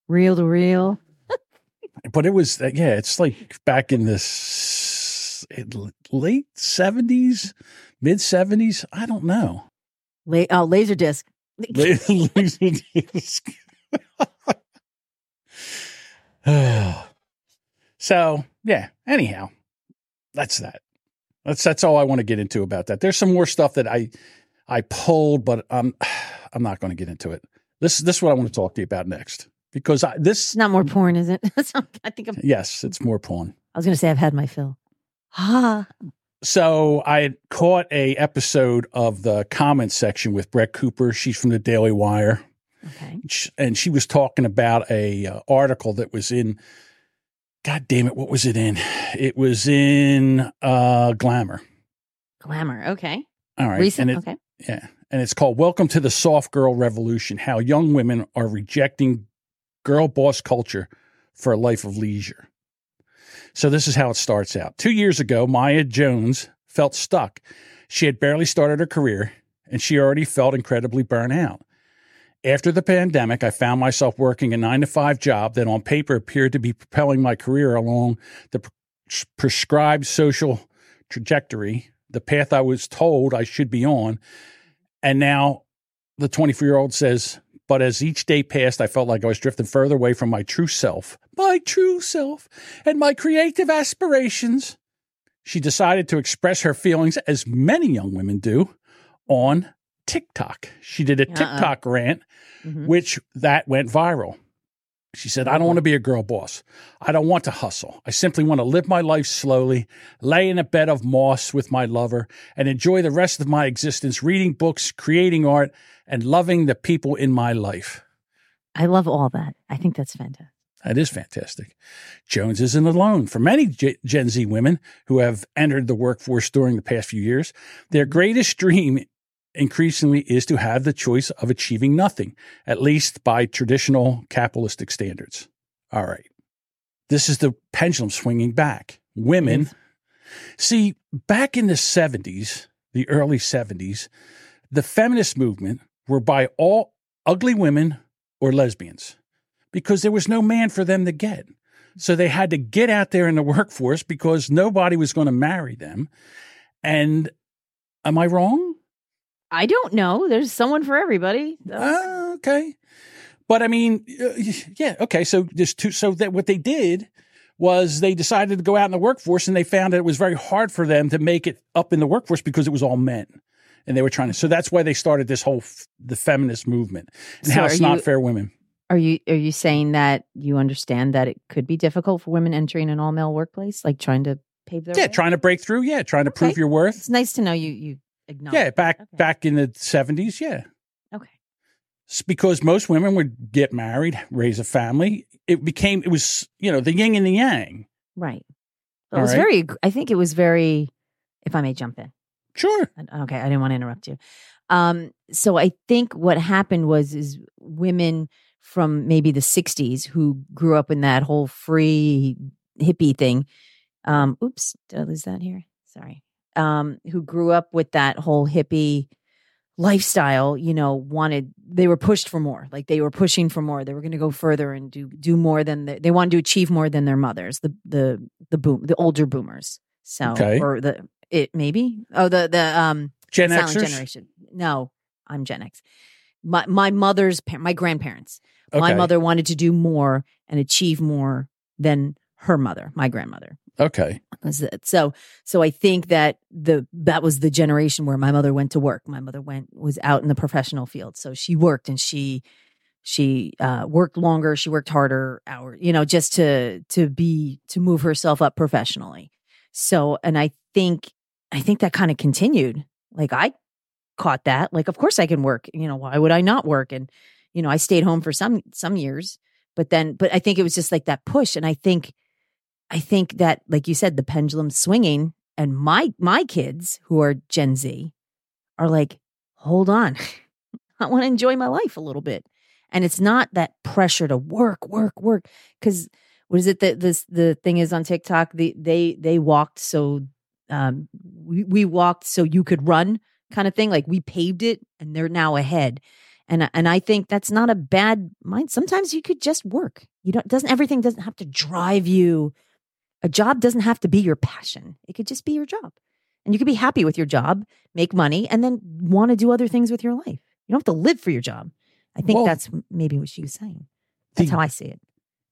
[SPEAKER 2] reel to reel.
[SPEAKER 1] But it was, uh, yeah, it's like back in this late 70s, mid 70s. I don't know.
[SPEAKER 2] La- oh, laser disc. laser disc.
[SPEAKER 1] so, yeah, anyhow, that's that. That's that's all I want to get into about that. There's some more stuff that I I pulled, but um, I'm not going to get into it. This this is what I want to talk to you about next because I, this
[SPEAKER 2] It's not more porn, is it? I think I'm,
[SPEAKER 1] yes, it's more porn.
[SPEAKER 2] I was going to say I've had my fill. Ah,
[SPEAKER 1] So I caught a episode of the comment section with Brett Cooper. She's from the Daily Wire,
[SPEAKER 2] okay.
[SPEAKER 1] And she was talking about a uh, article that was in. God damn it! What was it in? It was in uh, Glamour.
[SPEAKER 2] Glamour. Okay.
[SPEAKER 1] All right,
[SPEAKER 2] Recent.
[SPEAKER 1] it,
[SPEAKER 2] okay.
[SPEAKER 1] yeah, and it's called "Welcome to the Soft Girl Revolution: How Young Women Are Rejecting Girl Boss Culture for a Life of Leisure." So this is how it starts out. Two years ago, Maya Jones felt stuck. She had barely started her career, and she already felt incredibly burnt out. After the pandemic, I found myself working a nine to five job that on paper appeared to be propelling my career along the pres- prescribed social trajectory, the path I was told I should be on. And now the 24 year old says, but as each day passed, I felt like I was drifting further away from my true self, my true self, and my creative aspirations. She decided to express her feelings, as many young women do, on TikTok. She did a
[SPEAKER 2] Uh-uh.
[SPEAKER 1] TikTok rant
[SPEAKER 2] Mhm.
[SPEAKER 1] which that went viral. She said, I don't want to be a girl boss. I don't want to hustle. I simply want to live my life slowly, lay in a bed of moss with my lover, and enjoy the rest of my existence reading books, creating art, and loving the people in my life.
[SPEAKER 2] I love all that. I think that's fantastic.
[SPEAKER 1] That is fantastic. Jones isn't alone. For many G- Gen Z women who have entered the workforce during the past few years, their greatest dream increasingly is to have the choice of achieving nothing, at least by traditional capitalistic standards. All right. This is the pendulum swinging back. Women, see, back in the 70s, the early 70s, the feminist movement were by all ugly women or lesbians because there was no man for them to get. So they had to get out there in the workforce because nobody was going to marry them. And am I wrong?
[SPEAKER 2] I don't know. There's someone for everybody.
[SPEAKER 1] Uh, okay. But I mean, uh, yeah, okay. So just two. So that what they did was they decided to go out in the workforce and they found that it was very hard for them to make it up in the workforce because it was all men. And they were trying to, so that's why they started this whole, f- the feminist movement and
[SPEAKER 2] So
[SPEAKER 1] how it's not fair women.
[SPEAKER 2] Are you are you saying that you understand that it could be difficult for women entering an all male workplace, like trying to pave their
[SPEAKER 1] Yeah,
[SPEAKER 2] way?
[SPEAKER 1] trying to break through. Yeah, trying to prove your worth.
[SPEAKER 2] It's nice to know you you
[SPEAKER 1] Yeah, back
[SPEAKER 2] Okay.
[SPEAKER 1] back in the seventies. Yeah,
[SPEAKER 2] Okay.
[SPEAKER 1] It's because most women would get married, raise a family. It became it was you know the yin and the yang.
[SPEAKER 2] Right. It
[SPEAKER 1] All
[SPEAKER 2] was
[SPEAKER 1] right.
[SPEAKER 2] very. I think it was very. If I may jump in.
[SPEAKER 1] Sure.
[SPEAKER 2] Okay, I didn't want to interrupt you. Um, so I think what happened was is women from maybe the '60s who grew up in that whole free hippie thing. Um, oops, did I lose that here? Sorry. Um, who grew up with that whole hippie lifestyle? You know, wanted they were pushed for more. Like they were pushing for more. They were going to go further and do do more than the, they wanted to achieve more than their mothers. The the the boom the older boomers. So
[SPEAKER 1] Okay.
[SPEAKER 2] or the it maybe oh the the um
[SPEAKER 1] Gen
[SPEAKER 2] silent
[SPEAKER 1] Xers.
[SPEAKER 2] generation. No, I'm Gen X. My my mother's par- my grandparents. My mother wanted to do more and achieve more than her mother, my grandmother.
[SPEAKER 1] Okay.
[SPEAKER 2] Was it- So so I think that the that was the generation where my mother went to work. My mother went was out in the professional field. So she worked and she she uh, worked longer, she worked harder hours, you know, just to to be to move herself up professionally. So and I think I think that kind of continued. Like I caught that. Like of course I can work. You know, why would I not work? And you know, I stayed home for some some years, but then but I think it was just like that push and I think I think that, like you said, the pendulum's swinging, and my my kids who are Gen Z are like, hold on, I want to enjoy my life a little bit, and it's not that pressure to work, work, work. Because what is it that this the thing is on TikTok? The they they walked so um we we walked so you could run kind of thing. Like we paved it, and they're now ahead. And and I think that's not a bad mind. Sometimes you could just work. You don't doesn't everything doesn't have to drive you a job doesn't have to be your passion. It could just be your job. And you could be happy with your job, make money, and then want to do other things with your life. You don't have to live for your job. I think
[SPEAKER 1] Well,
[SPEAKER 2] that's maybe what she was saying. That's
[SPEAKER 1] the-
[SPEAKER 2] how I see it.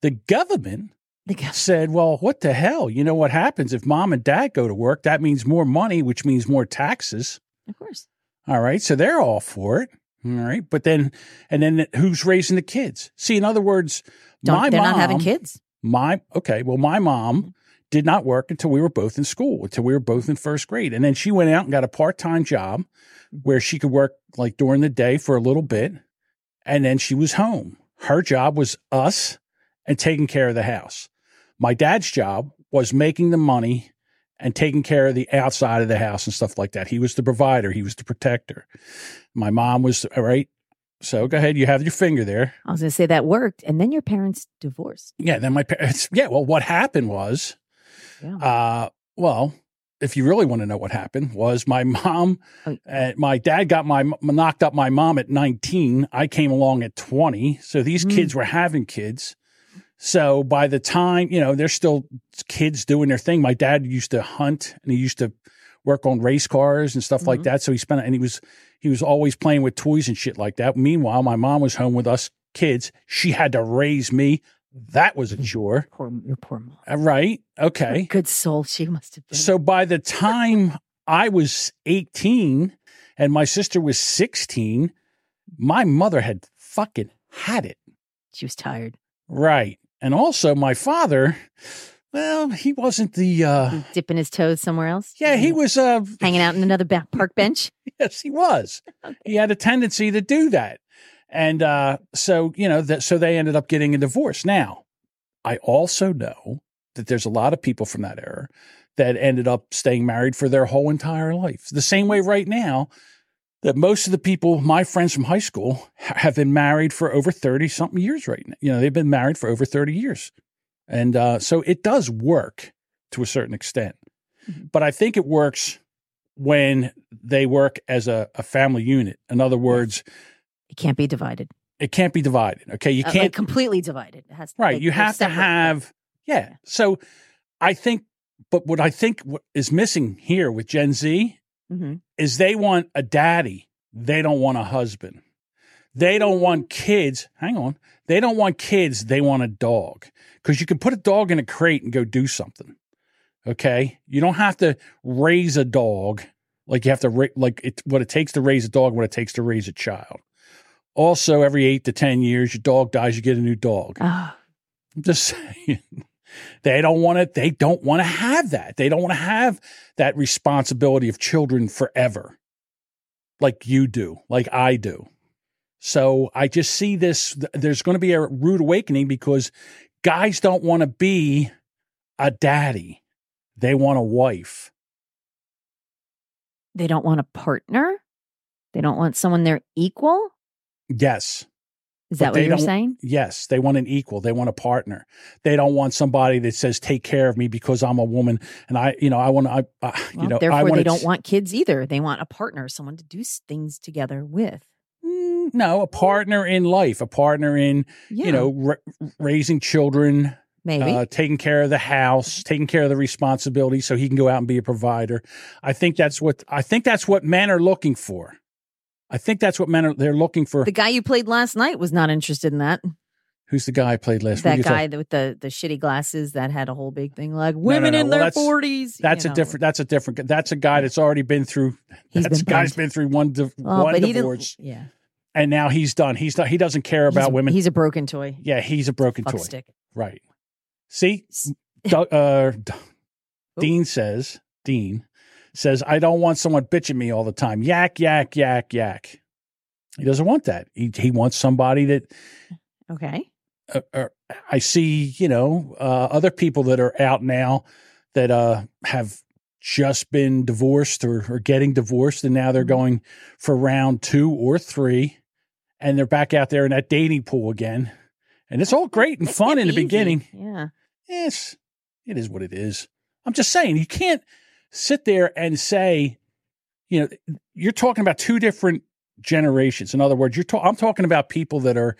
[SPEAKER 1] The government said, well, what the hell? You know what happens if mom and dad go to work? That means more money, which means more taxes.
[SPEAKER 2] Of course.
[SPEAKER 1] All right. So they're all for it. All right. But then, and then who's raising the kids? See, in other words,
[SPEAKER 2] Don't,
[SPEAKER 1] my
[SPEAKER 2] they're
[SPEAKER 1] mom,
[SPEAKER 2] not having kids.
[SPEAKER 1] my, okay. Well, my mom mm. Did not work until we were both in school, until we were both in first grade. And then she went out and got a part time job mm-hmm. where she could work like during the day for a little bit. And then she was home. Her job was us and taking care of the house. My dad's job was making the money and taking care of the outside of the house and stuff like that. He was the provider, he was the protector. My mom was, all right. So go ahead. You have your finger there.
[SPEAKER 2] I was going to say that worked. And then your parents divorced.
[SPEAKER 1] Yeah. Then my parents, yeah. Well, what happened was,
[SPEAKER 2] Yeah.
[SPEAKER 1] uh, well, if you really want to know what happened, was my mom, uh, my dad got my knocked up my mom at 19. I came along at 20. So these
[SPEAKER 2] Mm.
[SPEAKER 1] kids were having kids. So by the time, you know, they're still kids doing their thing. My dad used to hunt and he used to work on race cars and stuff like
[SPEAKER 2] Mhm.
[SPEAKER 1] that. So he spent, and he was, he was always playing with toys and shit like that. Meanwhile, my mom was home with us kids. She had to raise me. That was a chore.
[SPEAKER 2] Poor, your poor mom.
[SPEAKER 1] Uh, Right. Okay.
[SPEAKER 2] Good soul she must have been.
[SPEAKER 1] So by the time I was 18 and my sister was 16, my mother had fucking had it.
[SPEAKER 2] she was tired.
[SPEAKER 1] Right. And also my father, well, he wasn't the uh
[SPEAKER 2] dipping his toes somewhere else.
[SPEAKER 1] yeah, he was uh
[SPEAKER 2] hanging out in another ba- park bench.
[SPEAKER 1] yes, he was. He had a tendency to do that. And uh so, you know, that so they ended up getting a divorce. Now, I also know that there's a lot of people from that era that ended up staying married for their whole entire life. The same way right now that most of the people, my friends from high school, have been married for over 30 something years right now. You know, they've been married for over 30 years. And uh, so it does work to a certain extent. But I think it works when they work as a, a family unit. In other words,
[SPEAKER 2] It can't be divided.
[SPEAKER 1] it can't be divided. Okay. You
[SPEAKER 2] Uh, like
[SPEAKER 1] can't,
[SPEAKER 2] completely divided. It has to,
[SPEAKER 1] right.
[SPEAKER 2] like,
[SPEAKER 1] you have to have Yeah. So I think, but what I think is missing here with Gen Z
[SPEAKER 2] hmm
[SPEAKER 1] is they want a daddy. They don't want a husband. They don't want kids. Hang on. They don't want kids. They want a dog because you can put a dog in a crate and go do something. Okay. You don't have to raise a dog like you have to, ra- like it, what it takes to raise a dog, what it takes to raise a child. Also, every eight to 10 years, your dog dies, you get a new dog.
[SPEAKER 2] Oh,
[SPEAKER 1] I'm just saying. They don't want to, they don't want to have that. They don't want to have that responsibility of children forever like you do, like I do. So I just see this, there's going to be a rude awakening because guys don't want to be a daddy. They want a wife.
[SPEAKER 2] they don't want a partner. They don't want someone they're equal.
[SPEAKER 1] Yes.
[SPEAKER 2] Is
[SPEAKER 1] But
[SPEAKER 2] that what you're saying?
[SPEAKER 1] Yes. They want an equal. They want a partner. They don't want somebody that says, take care of me because I'm a woman. And I, you know, I want to, I, I, you
[SPEAKER 2] Well,
[SPEAKER 1] know, I
[SPEAKER 2] therefore,
[SPEAKER 1] want
[SPEAKER 2] they don't want kids either. They want a partner, someone to do things together with.
[SPEAKER 1] Mm, no, a partner in life, a partner in,
[SPEAKER 2] Yeah,
[SPEAKER 1] you know, ra- raising children,
[SPEAKER 2] maybe.
[SPEAKER 1] uh, taking care of the house, taking care of the responsibility so he can go out and be a provider. I think that's what I think that's what men are looking for. I think that's what men are they're looking for.
[SPEAKER 2] the guy you played last night was not interested in that.
[SPEAKER 1] Who's the guy I played last
[SPEAKER 2] that guy with the the shitty glasses that had a whole big thing like women
[SPEAKER 1] no.
[SPEAKER 2] in
[SPEAKER 1] Well,
[SPEAKER 2] their
[SPEAKER 1] that's-
[SPEAKER 2] forties.
[SPEAKER 1] That's a different that's a different that's a guy that's already been through
[SPEAKER 2] He's
[SPEAKER 1] that's
[SPEAKER 2] been
[SPEAKER 1] guy's been through one div-
[SPEAKER 2] Oh,
[SPEAKER 1] one divorce.
[SPEAKER 2] Yeah,
[SPEAKER 1] and now he's done. He's not, he doesn't care about
[SPEAKER 2] He's-
[SPEAKER 1] women.
[SPEAKER 2] He's a broken toy.
[SPEAKER 1] yeah, he's a broken
[SPEAKER 2] Fuck
[SPEAKER 1] toy.
[SPEAKER 2] stick.
[SPEAKER 1] Right. See, uh, Dean says, Dean says, I don't want someone bitching me all the time. Yak, yak, yak, yak. He doesn't want that. He, he wants somebody that
[SPEAKER 2] Okay.
[SPEAKER 1] uh, uh, I see, you know, uh, other people that are out now that uh, have just been divorced or, or getting divorced, and now they're
[SPEAKER 2] Mhm.
[SPEAKER 1] going for round two or three, and they're back out there in that dating pool again. And it's all great and
[SPEAKER 2] It
[SPEAKER 1] fun in the
[SPEAKER 2] easy.
[SPEAKER 1] beginning.
[SPEAKER 2] Yeah.
[SPEAKER 1] Yes, it is what it is. I'm just saying, you can't sit there and say, you know, you're talking about two different generations. In other words, you're ta- I'm talking about people that are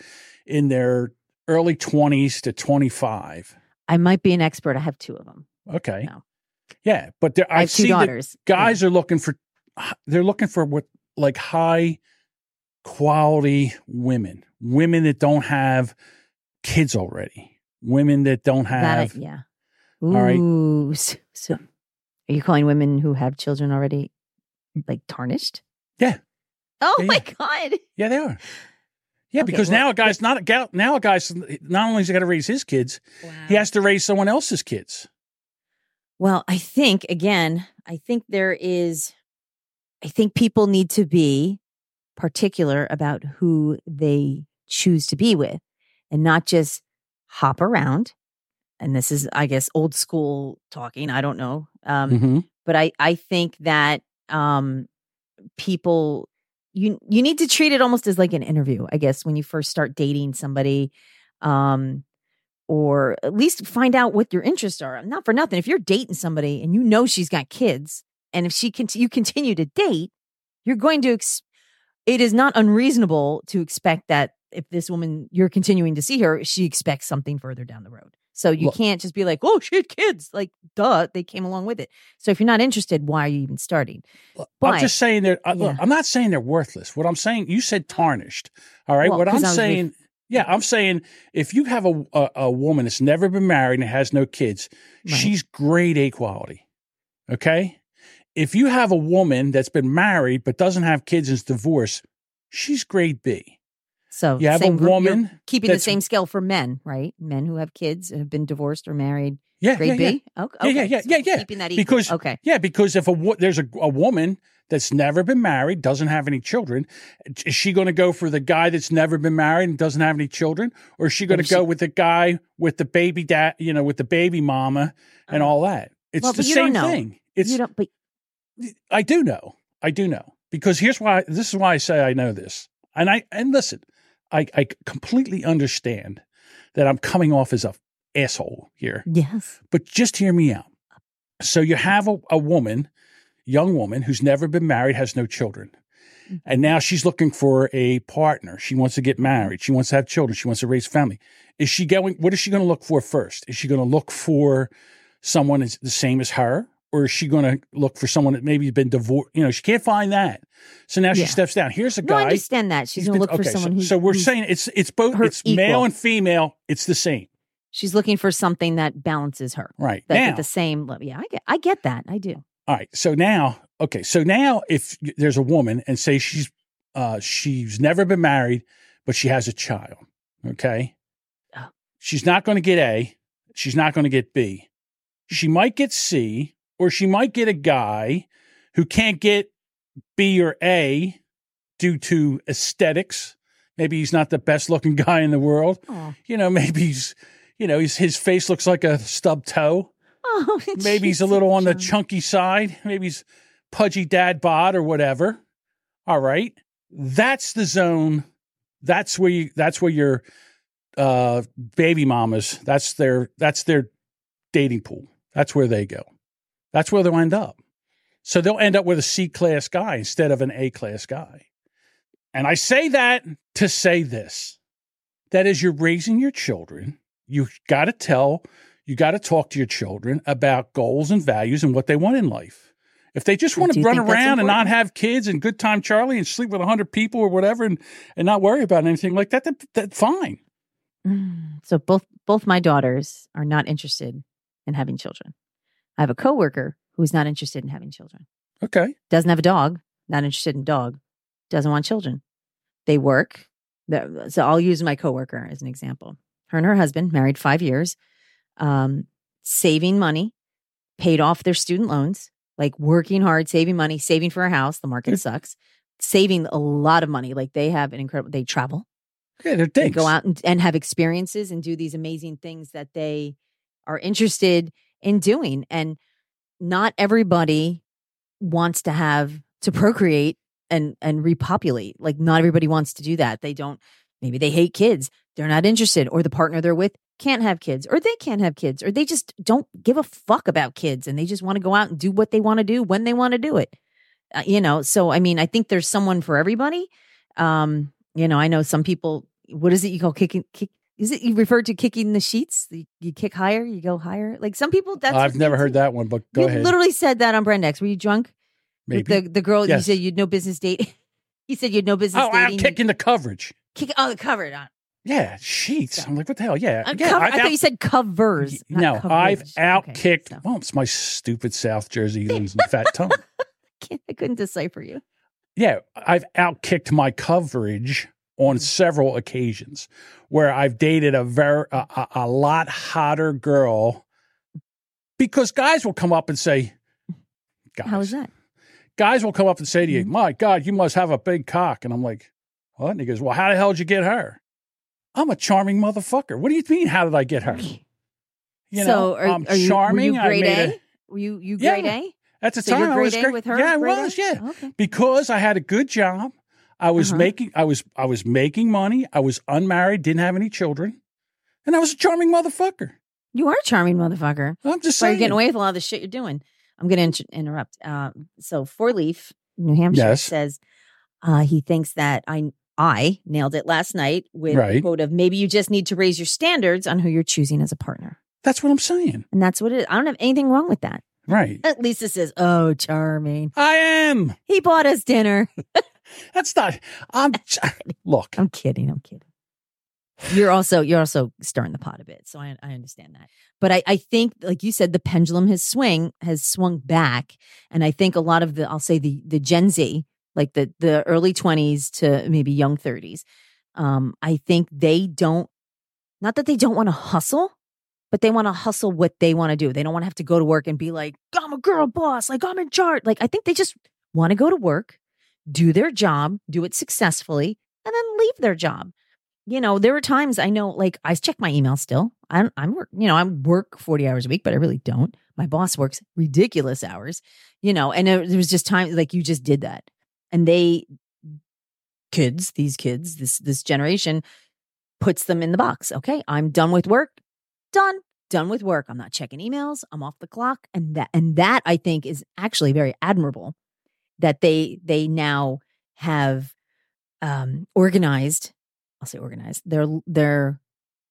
[SPEAKER 1] in their early 20s to 25.
[SPEAKER 2] I might be an expert. I have two of them.
[SPEAKER 1] Okay.
[SPEAKER 2] No.
[SPEAKER 1] Yeah, but there,
[SPEAKER 2] I
[SPEAKER 1] I
[SPEAKER 2] have two
[SPEAKER 1] see
[SPEAKER 2] daughters.
[SPEAKER 1] guys are looking for they're looking for what like high quality women, women that don't have kids already, women that don't
[SPEAKER 2] Yeah. That
[SPEAKER 1] have
[SPEAKER 2] yeah.
[SPEAKER 1] right.
[SPEAKER 2] Ooh. So, so are you calling women who have children already like tarnished?
[SPEAKER 1] Yeah.
[SPEAKER 2] Oh
[SPEAKER 1] Yeah,
[SPEAKER 2] my
[SPEAKER 1] yeah.
[SPEAKER 2] god.
[SPEAKER 1] Yeah, they are. Yeah,
[SPEAKER 2] Okay,
[SPEAKER 1] because
[SPEAKER 2] well,
[SPEAKER 1] now a guy's not a gal. Now a guy's not only has he got to raise his kids, he has to raise someone else's kids.
[SPEAKER 2] Well, I think again, I think there is I think people need to be particular about who they choose to be with and not just hop around. And this is I guess old school talking, I don't know. Um
[SPEAKER 1] Mm-hmm.
[SPEAKER 2] but I I think that um people you you need to treat it almost as like an interview, I guess, when you first start dating somebody um or at least find out what your interests are. Not for nothing. If you're dating somebody and you know she's got kids and if she can you continue to date, you're going to ex- it is not unreasonable to expect that if this woman you're continuing to see her, she expects something further down the road. So you
[SPEAKER 1] Well-
[SPEAKER 2] can't just be like, "Oh, she had kids." Like, duh, they came along with it. So if you're not interested, why are you even starting?
[SPEAKER 1] I'm just saying they're. Uh, look,
[SPEAKER 2] Yeah.
[SPEAKER 1] I'm not saying they're worthless. What I'm saying, you said tarnished. All right.
[SPEAKER 2] Well,
[SPEAKER 1] what I'm saying, yeah, I'm saying if you have a, a a woman that's never been married and has no kids,
[SPEAKER 2] Right.
[SPEAKER 1] she's grade A quality. Okay. If you have a woman that's been married but doesn't have kids and is divorced, she's grade B.
[SPEAKER 2] So
[SPEAKER 1] You have a
[SPEAKER 2] same you're
[SPEAKER 1] woman
[SPEAKER 2] keeping the same scale for men, right? Men who have kids have been divorced or married,
[SPEAKER 1] Yeah,
[SPEAKER 2] grade
[SPEAKER 1] yeah, yeah.
[SPEAKER 2] Okay,
[SPEAKER 1] Yeah, yeah, yeah,
[SPEAKER 2] So
[SPEAKER 1] yeah, yeah.
[SPEAKER 2] Keeping that equal.
[SPEAKER 1] Because
[SPEAKER 2] okay,
[SPEAKER 1] Yeah, because if a there's a, a woman that's never been married, doesn't have any children, is she going to go for the guy that's never been married and doesn't have any children, or is she going to
[SPEAKER 2] oh, she-
[SPEAKER 1] go with the guy with the baby dad, you know, with the baby mama and oh. all that? It's.
[SPEAKER 2] Well,
[SPEAKER 1] the
[SPEAKER 2] but you don't
[SPEAKER 1] same thing. It's
[SPEAKER 2] you don't. But
[SPEAKER 1] I do know, I do know because here's why. This is why I say I know this, and I and listen, I I completely understand that I'm coming off as a asshole here.
[SPEAKER 2] yes,
[SPEAKER 1] But just hear me out. So you have a, a woman, young woman who's never been married, has no children. Mm-hmm. And now she's looking for a partner. She wants to get married. She wants to have children. She wants to raise family. Is she going, what is she going to look for first? Is she going to look for someone is the same as her? Or is she going to look for someone that maybe has been divorced? You know, she can't find that. So now
[SPEAKER 2] Yeah.
[SPEAKER 1] she steps down. Here's a
[SPEAKER 2] No, I
[SPEAKER 1] guy.
[SPEAKER 2] understand that. She's going to look for
[SPEAKER 1] okay, so-
[SPEAKER 2] someone who's.
[SPEAKER 1] So, we're saying it's it's both it's male and female. It's the same,
[SPEAKER 2] she's looking for something that balances her.
[SPEAKER 1] right?
[SPEAKER 2] That's
[SPEAKER 1] now,
[SPEAKER 2] at the same level. Yeah, I get, I get that. I do.
[SPEAKER 1] all right. So now, okay. So now, if there's a woman and say she's uh she's never been married, but she has a child, okay,
[SPEAKER 2] Oh.
[SPEAKER 1] she's not going to get A. She's not going to get B. She might get C, or she might get a guy who can't get B or A due to aesthetics. Maybe he's not the best looking guy in the world.
[SPEAKER 2] Oh,
[SPEAKER 1] You know, maybe he's, you know, he's, his face looks like a stub toe.
[SPEAKER 2] oh
[SPEAKER 1] Maybe he's a little on the chunky side. Maybe he's pudgy dad bod or whatever. All right. That's the zone. That's where you that's where your uh baby mamas, that's their that's their dating pool. That's where they go. That's where they'll end up. So they'll end up with a C class guy instead of an A class guy. And I say that to say this. That as you're raising your children, you got to tell you got to talk to your children about goals and values and what they want in life. If they just want to run around and not have kids and good time Charlie and sleep with 100 people or whatever and, and not worry about anything like that, that, that fine.
[SPEAKER 2] Mm. So both both my daughters are not interested in having children. I have a coworker who's not interested in having children.
[SPEAKER 1] Okay.
[SPEAKER 2] Doesn't have a dog. Not interested in dog. Doesn't want children. They work. So I'll use my coworker as an example. Her and her husband married five years, um, saving money, paid off their student loans, like working hard, saving money, saving for a house. The market sucks. Saving a lot of money. Like they have an incredible. They travel.
[SPEAKER 1] Yeah, they're
[SPEAKER 2] They go out and, and have experiences and do these amazing things that they are interested in doing. And not everybody wants to have to procreate and and repopulate. Like not everybody wants to do that. They don't maybe they hate kids. They're not interested or the partner they're with can't have kids or they can't have kids or they just don't give a fuck about kids and they just want to go out and do what they want to do when they want to do it. Uh, you know, so I mean, I think there's someone for everybody. Um, you know, I know some people. What is it you call kicking? Kick? Is it you referred to kicking the sheets? You, you kick higher, you go higher. Like some people. That's
[SPEAKER 1] I've never heard that one, but go
[SPEAKER 2] you
[SPEAKER 1] ahead.
[SPEAKER 2] literally said that on Brand X. Were you drunk?
[SPEAKER 1] Maybe.
[SPEAKER 2] The the girl
[SPEAKER 1] Yes.
[SPEAKER 2] you said you'd no business date. he said you'd no business
[SPEAKER 1] oh, I'm
[SPEAKER 2] dating.
[SPEAKER 1] kicking the coverage.
[SPEAKER 2] Kick, oh, the covered on.
[SPEAKER 1] Yeah, sheets. I'm like, what the hell? Yeah.
[SPEAKER 2] Uh,
[SPEAKER 1] yeah
[SPEAKER 2] cover-
[SPEAKER 1] I've
[SPEAKER 2] I thought you said covers.
[SPEAKER 1] no, I've
[SPEAKER 2] coverage.
[SPEAKER 1] outkicked.
[SPEAKER 2] Okay, so
[SPEAKER 1] Well, it's my stupid South Jersey losing fat tongue.
[SPEAKER 2] can't- I couldn't decipher you.
[SPEAKER 1] Yeah, I've outkicked my coverage on several occasions where I've dated a very a, a, lot hotter girl because guys will come up and say, guys,
[SPEAKER 2] How was that?
[SPEAKER 1] guys will come up and say to you,
[SPEAKER 2] Mhm.
[SPEAKER 1] "My God, you must have a big cock," and I'm like, "What?" And he goes, "Well, how the hell did you get her?" I'm a charming motherfucker. What do you mean? How did I get her? You
[SPEAKER 2] so
[SPEAKER 1] know,
[SPEAKER 2] are,
[SPEAKER 1] I'm
[SPEAKER 2] are you,
[SPEAKER 1] charming.
[SPEAKER 2] You
[SPEAKER 1] I
[SPEAKER 2] grade
[SPEAKER 1] made
[SPEAKER 2] A?
[SPEAKER 1] a-
[SPEAKER 2] Were you you
[SPEAKER 1] Yeah.
[SPEAKER 2] A?
[SPEAKER 1] At the
[SPEAKER 2] So
[SPEAKER 1] time, I
[SPEAKER 2] grade
[SPEAKER 1] was
[SPEAKER 2] A
[SPEAKER 1] great.
[SPEAKER 2] with her.
[SPEAKER 1] Yeah, I
[SPEAKER 2] grade A?
[SPEAKER 1] was. Yeah,
[SPEAKER 2] Okay.
[SPEAKER 1] because I had a good job. I was
[SPEAKER 2] Uh-huh.
[SPEAKER 1] making. I was. I was making money. I was unmarried. Didn't have any children, and I was a charming motherfucker.
[SPEAKER 2] You are a charming motherfucker.
[SPEAKER 1] I'm just
[SPEAKER 2] So you're getting away with a lot of the shit you're doing. I'm going to inter- interrupt. Uh, so Four Leaf, New Hampshire,
[SPEAKER 1] Yes.
[SPEAKER 2] says uh, he thinks that I I nailed it last night with
[SPEAKER 1] Right.
[SPEAKER 2] a quote of maybe you just need to raise your standards on who you're choosing as a partner,
[SPEAKER 1] That's what I'm saying.
[SPEAKER 2] and that's what it is. I don't have anything wrong with that.
[SPEAKER 1] Right.
[SPEAKER 2] At least it says, "Oh, charming."
[SPEAKER 1] I am.
[SPEAKER 2] He bought us dinner.
[SPEAKER 1] That's not. I'm. Look.
[SPEAKER 2] I'm kidding. I'm kidding. You're also you're also stirring the pot a bit, so I I understand that. But I I think, like you said, the pendulum has swing has swung back, and I think a lot of the I'll say the the Gen Z, like the the early twenties to maybe young thirties, um, I think they don't, not that they don't want to hustle, but they want to hustle what they want to do. They don't want to have to go to work and be like, I'm a girl boss, like I'm in charge. Like I think they just want to go to work, do their job, do it successfully, and then leave their job. You know, there are times I know, like I check my email still. I'm, I'm work, you know, I work 40 hours a week, but I really don't. My boss works ridiculous hours, you know, and there there was just time like you just did that. And they, kids, these kids, this, this generation puts them in the box. Okay. I'm done with work. Done. Done with work. I'm not checking emails. I'm off the clock. And that, and that I think is actually very admirable that they, they now have um, organized. I'll say organized their their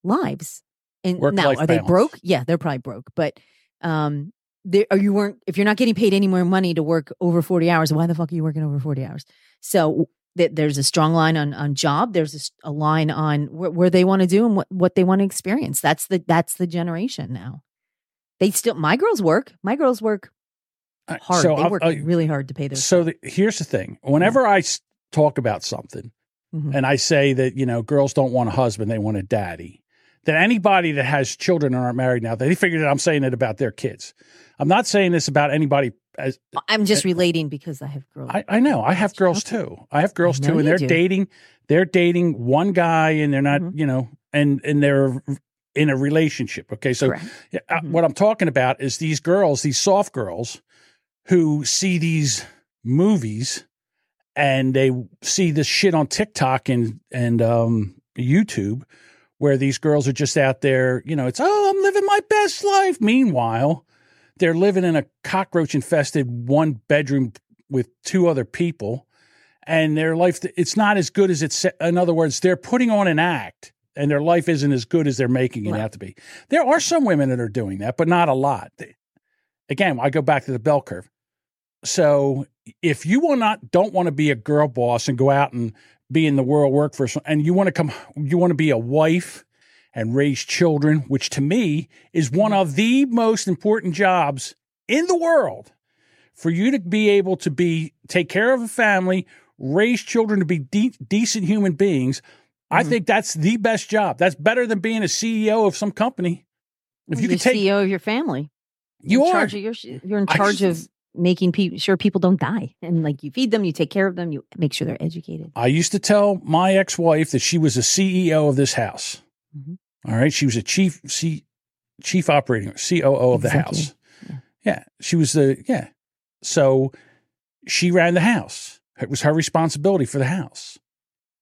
[SPEAKER 2] lives. And now,
[SPEAKER 1] Work-life
[SPEAKER 2] are they broke? Yeah, they're probably broke. But um, they, or you weren't. If you're not getting paid any more money to work over forty hours, why the fuck are you working over forty hours? So th- there's a strong line on on job. There's a line on wh- where they want to do and what what they want to experience. That's the that's the generation now. They still my girls work. My girls work hard.
[SPEAKER 1] So
[SPEAKER 2] they work
[SPEAKER 1] I'll-
[SPEAKER 2] really hard to pay their.
[SPEAKER 1] So the, here's the thing: whenever I talk about something,
[SPEAKER 2] Mhm.
[SPEAKER 1] and I say that you know girls don't want a husband, they want a daddy. That anybody that has children and aren't married now, they figure that I'm saying it about their kids. I'm not saying this about anybody. As
[SPEAKER 2] I'm just relating because I have girls.
[SPEAKER 1] I, I know, I have girls too. I have girls
[SPEAKER 2] know
[SPEAKER 1] too, and they're
[SPEAKER 2] do.
[SPEAKER 1] dating. They're dating one guy, and they're not,
[SPEAKER 2] Mhm.
[SPEAKER 1] you know, and and they're in a relationship. Okay, so uh,
[SPEAKER 2] Mhm.
[SPEAKER 1] what I'm talking about is these girls, these soft girls, who see these movies and they see this shit on TikTok and and um, YouTube, where these girls are just out there. You know, it's oh, I'm living my best life. Meanwhile, they're living in a cockroach infested one bedroom with two other people, and their life it's not as good as it's. In other words, they're putting on an act. And their life isn't as good as they're making it
[SPEAKER 2] Right.
[SPEAKER 1] out to be. There are some women that are doing that, but not a lot. Again, I go back to the bell curve. So if you will not don't want to be a girl boss and go out and be in the world work for and you want to come you want to be a wife and raise children which to me is one of the most important jobs in the world for you to be able to be take care of a family raise children to be de- decent human beings i
[SPEAKER 2] Mhm.
[SPEAKER 1] think that's the best job that's better than being a ceo of some company if you
[SPEAKER 2] you're
[SPEAKER 1] could take
[SPEAKER 2] CEO of your family,
[SPEAKER 1] you
[SPEAKER 2] in
[SPEAKER 1] are
[SPEAKER 2] charge of your. You're in charge
[SPEAKER 1] just-
[SPEAKER 2] of making people sure people don't die, and like you feed them, you take care of them, you make sure they're educated.
[SPEAKER 1] I used to tell my ex-wife that she was a CEO of this house.
[SPEAKER 2] Mhm.
[SPEAKER 1] All right, she was a chief C, chief operating COO of the house. Yeah.
[SPEAKER 2] yeah.
[SPEAKER 1] she was the yeah. So she ran the house. It was her responsibility for the house,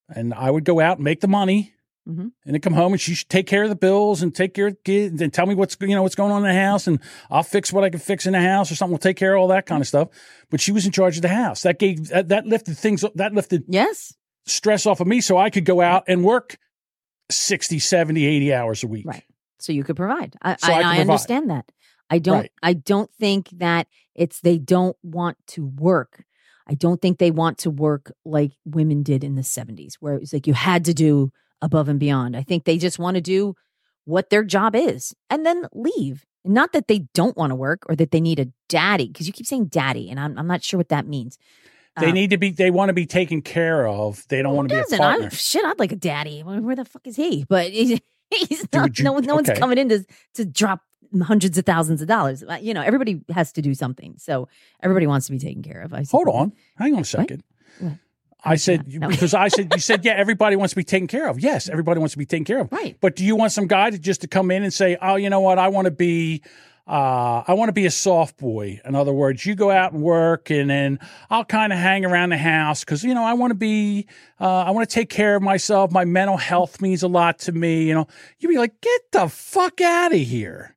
[SPEAKER 1] and I would go out and make the money.
[SPEAKER 2] Mhm.
[SPEAKER 1] And then come home and she should take care of the bills and take care of the kids and tell me what's you know what's going on in the house and I'll fix what I can fix in the house or something. We'll take care of all that kind of stuff. But she was in charge of the house. That gave that, that lifted things that lifted
[SPEAKER 2] Yes,
[SPEAKER 1] stress off of me so I could go out and work 60, 70, 80 hours a week.
[SPEAKER 2] Right. so you could provide. I,
[SPEAKER 1] So I
[SPEAKER 2] I, I
[SPEAKER 1] provide.
[SPEAKER 2] understand that. I don't.
[SPEAKER 1] Right.
[SPEAKER 2] I don't think that it's they don't want to work. I don't think they want to work like women did in the '70s, where it was like you had to do above and beyond. I think they just want to do what their job is and then leave. Not that they don't want to work or that they need a daddy, because you keep saying daddy, and I'm, I'm not sure what that means.
[SPEAKER 1] They
[SPEAKER 2] Um,
[SPEAKER 1] need to be, they want to be taken care of. They don't want to be a partner.
[SPEAKER 2] I, shit, I'd like a daddy. Where, the fuck is he? But he's, he's not,
[SPEAKER 1] would you-
[SPEAKER 2] no, no one's coming in to, to drop hundreds of thousands of dollars. Uh, You know, everybody has to do something. So everybody wants to be taken care of. I
[SPEAKER 1] Hold on. Hang on a second.
[SPEAKER 2] What?
[SPEAKER 1] I said,
[SPEAKER 2] No.
[SPEAKER 1] because I said, you said, yeah, everybody wants to be taken care of. Yes, everybody wants to be taken care of.
[SPEAKER 2] Right.
[SPEAKER 1] But do you want some guy to just to come in and say, oh, you know what? I want to be, uh, I want to be a soft boy. In other words, you go out and work and then I'll kind of hang around the house because, you know, I want to be, uh, I want to take care of myself. My mental health means a lot to me. You know, you'd be like, get the fuck out of here.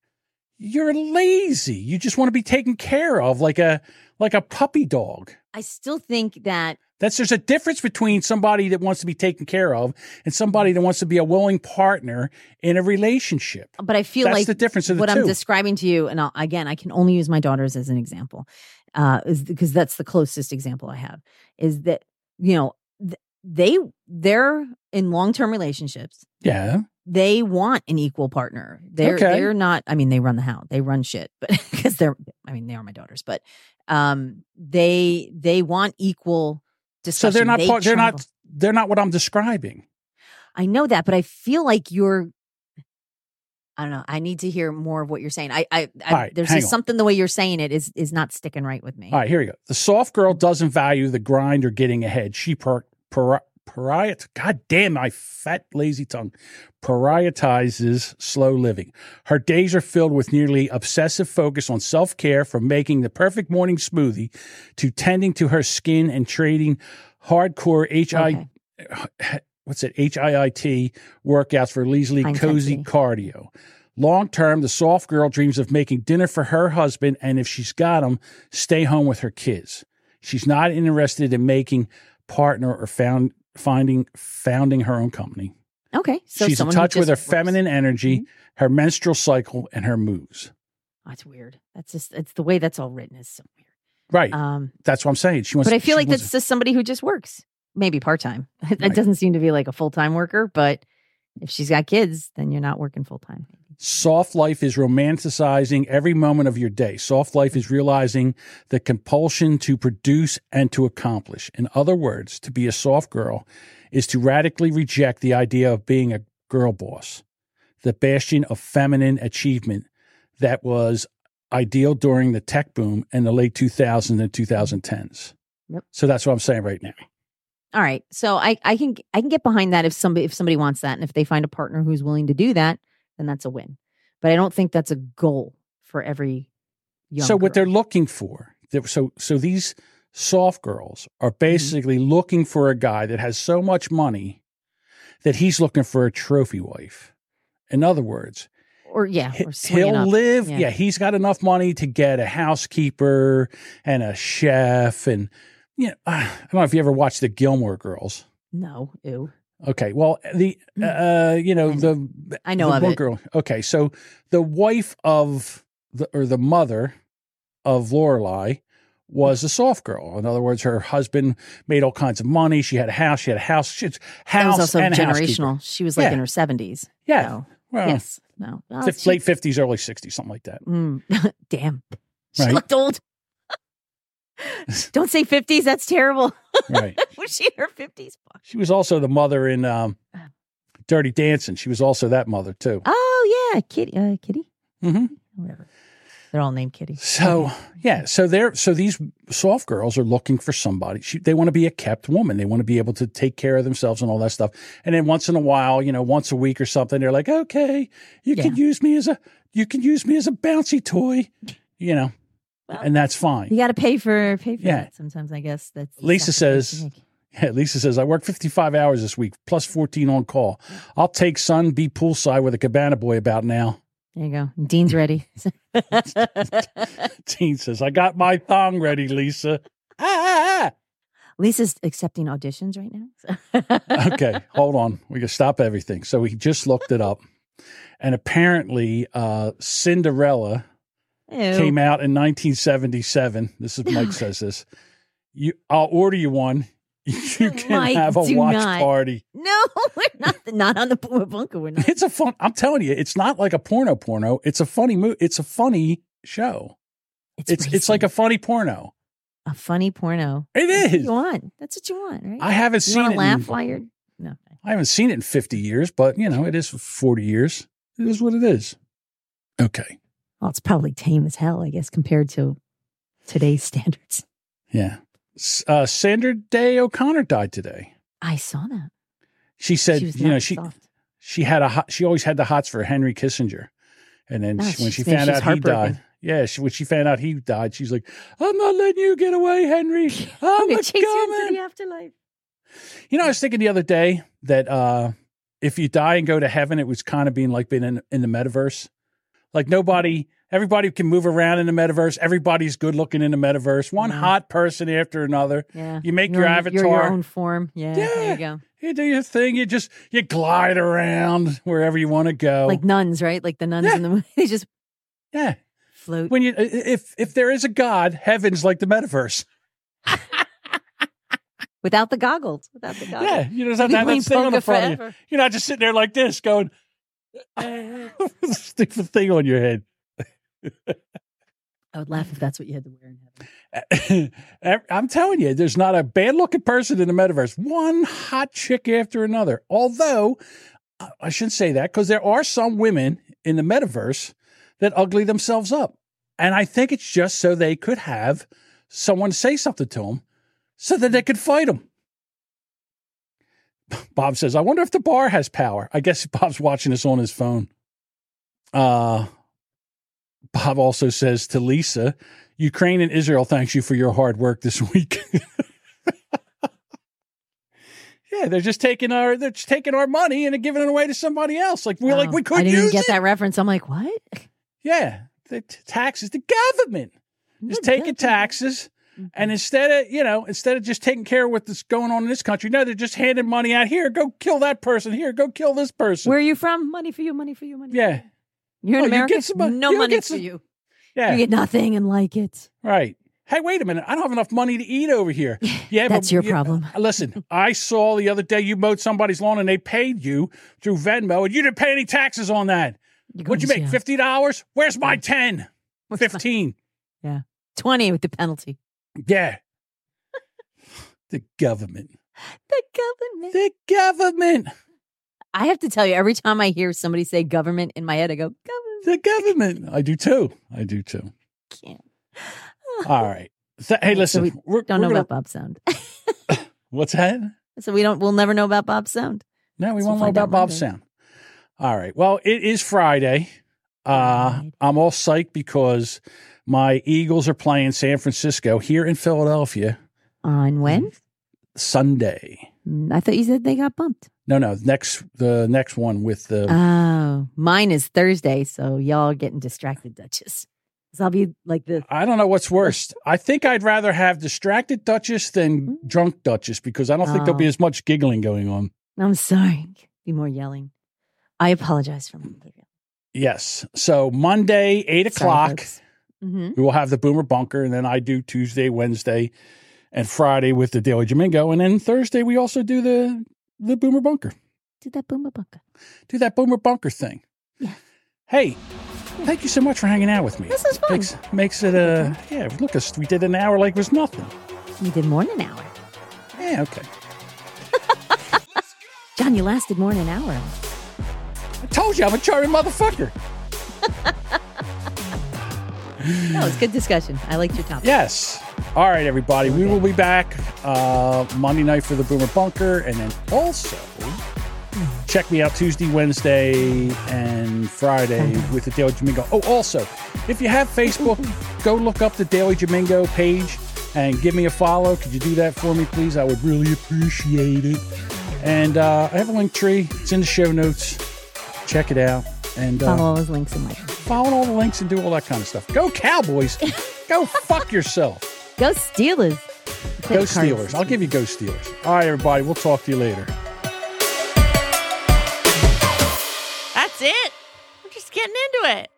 [SPEAKER 1] You're lazy. You just want to be taken care of like a, like a puppy dog.
[SPEAKER 2] I still think that
[SPEAKER 1] That's there's a difference between somebody that wants to be taken care of and somebody that wants to be a willing partner in a relationship.
[SPEAKER 2] but I feel
[SPEAKER 1] That's
[SPEAKER 2] like
[SPEAKER 1] the difference of the
[SPEAKER 2] what
[SPEAKER 1] two.
[SPEAKER 2] I'm describing to you, and I'll, again, I can only use my daughters as an example, uh, is because that's the closest example I have. Is that you know th- they they're in long term relationships.
[SPEAKER 1] Yeah.
[SPEAKER 2] They want an equal partner. They're
[SPEAKER 1] Okay.
[SPEAKER 2] they're not. I mean, they run the house. They run shit, but because they're. I mean, they are my daughters, but um, they they want equal
[SPEAKER 1] So they're not
[SPEAKER 2] They
[SPEAKER 1] part, they're not they're not what I'm describing.
[SPEAKER 2] I know that, but I feel like you're. I don't know. I need to hear more of what you're saying. I, I, I
[SPEAKER 1] right,
[SPEAKER 2] there's just something the way you're saying it is is not sticking right with me.
[SPEAKER 1] All right, here we go. The soft girl doesn't value the grind or getting ahead. She per, per, pariah, God damn my fat lazy tongue, prioritizes slow living. Her days are filled with nearly obsessive focus on self care, from making the perfect morning smoothie to tending to her skin and trading hardcore HI
[SPEAKER 2] Okay.
[SPEAKER 1] what's it HIIT workouts for leisurely cozy cardio. Long term, the soft girl dreams of making dinner for her husband, and if she's got him, stay home with her kids. She's not interested in making partner or found finding founding her own company.
[SPEAKER 2] Okay. So
[SPEAKER 1] She's in touch with her
[SPEAKER 2] works- Mm-hmm.
[SPEAKER 1] feminine energy, her menstrual cycle, and her moves.
[SPEAKER 2] That's weird. That's just it's the way that's all written is so weird.
[SPEAKER 1] Right.
[SPEAKER 2] Um,
[SPEAKER 1] That's what I'm saying. She wants.
[SPEAKER 2] but I feel like that's just somebody who just works, maybe part time. It
[SPEAKER 1] Right.
[SPEAKER 2] doesn't seem to be like a full time worker. But if she's got kids, then you're not working full time.
[SPEAKER 1] Soft life is romanticizing every moment of your day. Soft life is realizing the compulsion to produce and to accomplish. In other words, to be a soft girl is to radically reject the idea of being a girl boss, the bastion of feminine achievement that was ideal during the tech boom in the late 2000s and 2010s.
[SPEAKER 2] Yep.
[SPEAKER 1] So that's what I'm saying right now.
[SPEAKER 2] All right. So I, I can I can get behind that if somebody if somebody wants that and if they find a partner who's willing to do that, then that's a win. But I don't think that's a goal for every young
[SPEAKER 1] so what they're looking for so so these soft girls are
[SPEAKER 2] Mm-hmm.
[SPEAKER 1] basically looking for a guy that has so much money that he's looking for a trophy wife in other words
[SPEAKER 2] or yeah, or
[SPEAKER 1] he'll
[SPEAKER 2] up.
[SPEAKER 1] live
[SPEAKER 2] Yeah.
[SPEAKER 1] yeah. he's got enough money to get a housekeeper and a chef and you know i don't know if you ever watched the gilmore girls
[SPEAKER 2] No, ew.
[SPEAKER 1] Okay. Well, the uh, you know
[SPEAKER 2] I know.
[SPEAKER 1] the
[SPEAKER 2] I know
[SPEAKER 1] the
[SPEAKER 2] of
[SPEAKER 1] one
[SPEAKER 2] it.
[SPEAKER 1] girl. Okay, so the wife of the or the mother of Lorelai was a soft girl. In other words, her husband made all kinds of money. She had a house. She had a house. She had
[SPEAKER 2] That
[SPEAKER 1] house
[SPEAKER 2] was also
[SPEAKER 1] and
[SPEAKER 2] generational. She was like
[SPEAKER 1] Yeah.
[SPEAKER 2] in her seventies.
[SPEAKER 1] Yeah.
[SPEAKER 2] So,
[SPEAKER 1] Well,
[SPEAKER 2] yes. No.
[SPEAKER 1] Fif- late fifties, early sixties, something like that.
[SPEAKER 2] Mm, damn. She
[SPEAKER 1] Right.
[SPEAKER 2] looked old. Don't say 50s. That's terrible.
[SPEAKER 1] Right.
[SPEAKER 2] was she in her 50s?
[SPEAKER 1] She was also the mother in um, Dirty Dancing. She was also that mother too.
[SPEAKER 2] Oh, yeah. Kitty. Uh, Kitty?
[SPEAKER 1] hmm
[SPEAKER 2] Whatever. They're all named Kitty.
[SPEAKER 1] So yeah, so they're so these soft girls are looking for somebody. She, they want to be a kept woman. They want to be able to take care of themselves and all that stuff. And then once in a while, you know, once a week or something, they're like, okay, you can use me as a you can use me as a bouncy toy, you know,
[SPEAKER 2] Well,
[SPEAKER 1] and that's fine.
[SPEAKER 2] You got to pay for pay for
[SPEAKER 1] Yeah.
[SPEAKER 2] that sometimes, I guess. That's
[SPEAKER 1] Lisa says- Yeah, Lisa says I work fifty five hours this week plus fourteen on call. I'll take son, be poolside with a cabana boy about now.
[SPEAKER 2] There you go. Dean's ready.
[SPEAKER 1] Dean says I got my thong ready, Lisa. Ah, ah, ah.
[SPEAKER 2] Lisa's accepting auditions right now.
[SPEAKER 1] okay, hold on. We can stop everything. So we just looked it up. And apparently, uh, Cinderella
[SPEAKER 2] Ew.
[SPEAKER 1] came out in 1977. This is Mike says this. You, I'll order you one. You can
[SPEAKER 2] Mike,
[SPEAKER 1] have a watch
[SPEAKER 2] not.
[SPEAKER 1] party.
[SPEAKER 2] No, we're not not on the Bunker. We're not.
[SPEAKER 1] It's a fun. I'm telling you, it's not like a porno porno. It's a funny movie. It's a funny show. It's it's like a funny porno.
[SPEAKER 2] a funny porno.
[SPEAKER 1] It
[SPEAKER 2] That's
[SPEAKER 1] is.
[SPEAKER 2] you want. That's what you want, right?
[SPEAKER 1] I haven't
[SPEAKER 2] you
[SPEAKER 1] seen it.
[SPEAKER 2] laugh
[SPEAKER 1] in-
[SPEAKER 2] while you're no.
[SPEAKER 1] I haven't seen it in 50 years, but you know, it is 40 years. It is what it is. Okay.
[SPEAKER 2] Well, it's probably tame as hell, I guess, compared to today's standards.
[SPEAKER 1] Yeah. Uh, Sandra Day O'Connor died today.
[SPEAKER 2] I saw that.
[SPEAKER 1] She said,
[SPEAKER 2] she
[SPEAKER 1] you know, she
[SPEAKER 2] soft.
[SPEAKER 1] she had a hot, she always had the hots for Henry Kissinger, and then
[SPEAKER 2] Oh,
[SPEAKER 1] she, when she found out he died, yeah, she, when she found out he died, she's like, "I'm not letting you get away, Henry.
[SPEAKER 2] I'm
[SPEAKER 1] I'm
[SPEAKER 2] gonna
[SPEAKER 1] a
[SPEAKER 2] chase you into the afterlife.
[SPEAKER 1] You know, I was thinking the other day that uh, if you die and go to heaven, it was kind of being like being in, in the metaverse. Like nobody, everybody can move around in the metaverse. Everybody's good looking in the metaverse. One
[SPEAKER 2] Yeah.
[SPEAKER 1] hot person after another.
[SPEAKER 2] Yeah.
[SPEAKER 1] You make
[SPEAKER 2] You're
[SPEAKER 1] your avatar.
[SPEAKER 2] You're your own form. Yeah. There
[SPEAKER 1] Yeah.
[SPEAKER 2] you go.
[SPEAKER 1] You do your thing. You just you glide around wherever you want to go.
[SPEAKER 2] Like nuns, right? Like the nuns
[SPEAKER 1] Yeah.
[SPEAKER 2] in the movie. They just
[SPEAKER 1] yeah.
[SPEAKER 2] float.
[SPEAKER 1] When you if if there is a God, heaven's like the metaverse.
[SPEAKER 2] without the goggles. Without the goggles.
[SPEAKER 1] Yeah, you just have
[SPEAKER 2] You'll
[SPEAKER 1] to have that thing on the front. Of you. You're not just sitting there like this going. Stick the thing on your head.
[SPEAKER 2] I would laugh if that's what you had to wear in heaven.
[SPEAKER 1] I'm telling you, there's not a bad looking person in the metaverse. One hot chick after another. Although, I- I shouldn't say that because there are some women in the metaverse that ugly themselves up. And I think it's just so they could have someone say something to them so that they could fight them. Bob says, I wonder if the bar has power. I guess Bob's watching this on his phone. Uh, Bob also says to Lisa, Ukraine and Israel thanks you for your hard work this week. yeah, they're just taking our they're just taking our money and giving it away to somebody else. Like we're like
[SPEAKER 2] Oh,
[SPEAKER 1] we could
[SPEAKER 2] I didn't get
[SPEAKER 1] it.
[SPEAKER 2] that reference. I'm like, what?
[SPEAKER 1] Yeah, the t- taxes, the government is taking taxes mm-hmm. And instead of, you know, instead of just taking care of what's going on in this country, no, they're just handing money out here. Go kill that person. Here, go kill this person.
[SPEAKER 2] Where are you from? Money for you, money for you, money. for
[SPEAKER 1] yeah,
[SPEAKER 2] you. You're in
[SPEAKER 1] Oh, you
[SPEAKER 2] America.
[SPEAKER 1] get some uh,
[SPEAKER 2] no
[SPEAKER 1] you
[SPEAKER 2] money
[SPEAKER 1] get
[SPEAKER 2] for you.
[SPEAKER 1] yeah,
[SPEAKER 2] You get nothing and like it.
[SPEAKER 1] right. Hey, wait a minute. I don't have enough money to eat over here. Yeah,
[SPEAKER 2] That's
[SPEAKER 1] but,
[SPEAKER 2] your
[SPEAKER 1] yeah, uh,
[SPEAKER 2] problem.
[SPEAKER 1] Uh, listen, I saw the other day you mowed somebody's lawn and they paid you through Venmo and you didn't pay any taxes on that. What'd you make? Fifty dollars? Where's my ten? Fifteen.
[SPEAKER 2] Twenty with the penalty.
[SPEAKER 1] Yeah. the government.
[SPEAKER 2] The government.
[SPEAKER 1] The government.
[SPEAKER 2] I have to tell you, every time I hear somebody say government in my head, I go government.
[SPEAKER 1] The government. I do too. I do too. All right. So- hey,
[SPEAKER 2] So
[SPEAKER 1] listen.
[SPEAKER 2] we
[SPEAKER 1] we're,
[SPEAKER 2] Don't
[SPEAKER 1] we're
[SPEAKER 2] know
[SPEAKER 1] gonna-
[SPEAKER 2] about Bob Sound.
[SPEAKER 1] what's that?
[SPEAKER 2] so we don't. We'll never know about Bob Sound.
[SPEAKER 1] No, we
[SPEAKER 2] So
[SPEAKER 1] won't know about Bob
[SPEAKER 2] Monday.
[SPEAKER 1] Sound. All right. Well, it is Friday. Uh, I'm all psyched because my Eagles are playing San Francisco here in Philadelphia
[SPEAKER 2] On when?
[SPEAKER 1] Sunday.
[SPEAKER 2] Mm, I thought you said they got bumped.
[SPEAKER 1] No, no, next the next one with the
[SPEAKER 2] Oh, mine is Thursday, so y'all getting distracted, Duchess. 'Cause I'll be like the
[SPEAKER 1] I don't know what's worst. I think I'd rather have distracted Duchess than drunk Duchess because I don't think there'll be
[SPEAKER 2] Oh.
[SPEAKER 1] as much giggling going on.
[SPEAKER 2] I'm sorry. Be more yelling. I apologize for my.
[SPEAKER 1] Yes. So Monday, eight o'clock,
[SPEAKER 2] hmm
[SPEAKER 1] we will have the Boomer Bunker, and then I do Tuesday, Wednesday, and Friday with the Daily Jamingo, and then Thursday we also do the the Boomer Bunker.
[SPEAKER 2] Do that boomer bunker.
[SPEAKER 1] Do that Boomer Bunker thing.
[SPEAKER 2] Yeah.
[SPEAKER 1] Hey, thank you so much for hanging out with me.
[SPEAKER 2] This is fun.
[SPEAKER 1] Makes makes it uh yeah. Look, us we did an hour like it was nothing.
[SPEAKER 2] You did more than an hour.
[SPEAKER 1] Yeah. Okay.
[SPEAKER 2] John, you lasted more than an hour.
[SPEAKER 1] I told you I'm a charming motherfucker.
[SPEAKER 2] No, it's good discussion. I liked your topic.
[SPEAKER 1] Yes. All right, everybody. We will be back uh, Monday night for the Boomer Bunker, and then also check me out Tuesday, Wednesday, and Friday with the Daily Jamingo. Oh, also, if you have Facebook, go look up the Daily Jamingo page and give me a follow. Could you do that for me, please? I would really appreciate it. And uh, I have a link tree. It's in the show notes. Check it out. And uh,
[SPEAKER 2] Follow all those links in my
[SPEAKER 1] follow all the links and do all that kind of stuff. Go Cowboys. go fuck yourself.
[SPEAKER 2] Go Steelers.
[SPEAKER 1] Go Steelers. I'll give you Go Steelers. All right, everybody. We'll talk to you later.
[SPEAKER 7] That's it. We're just getting into it.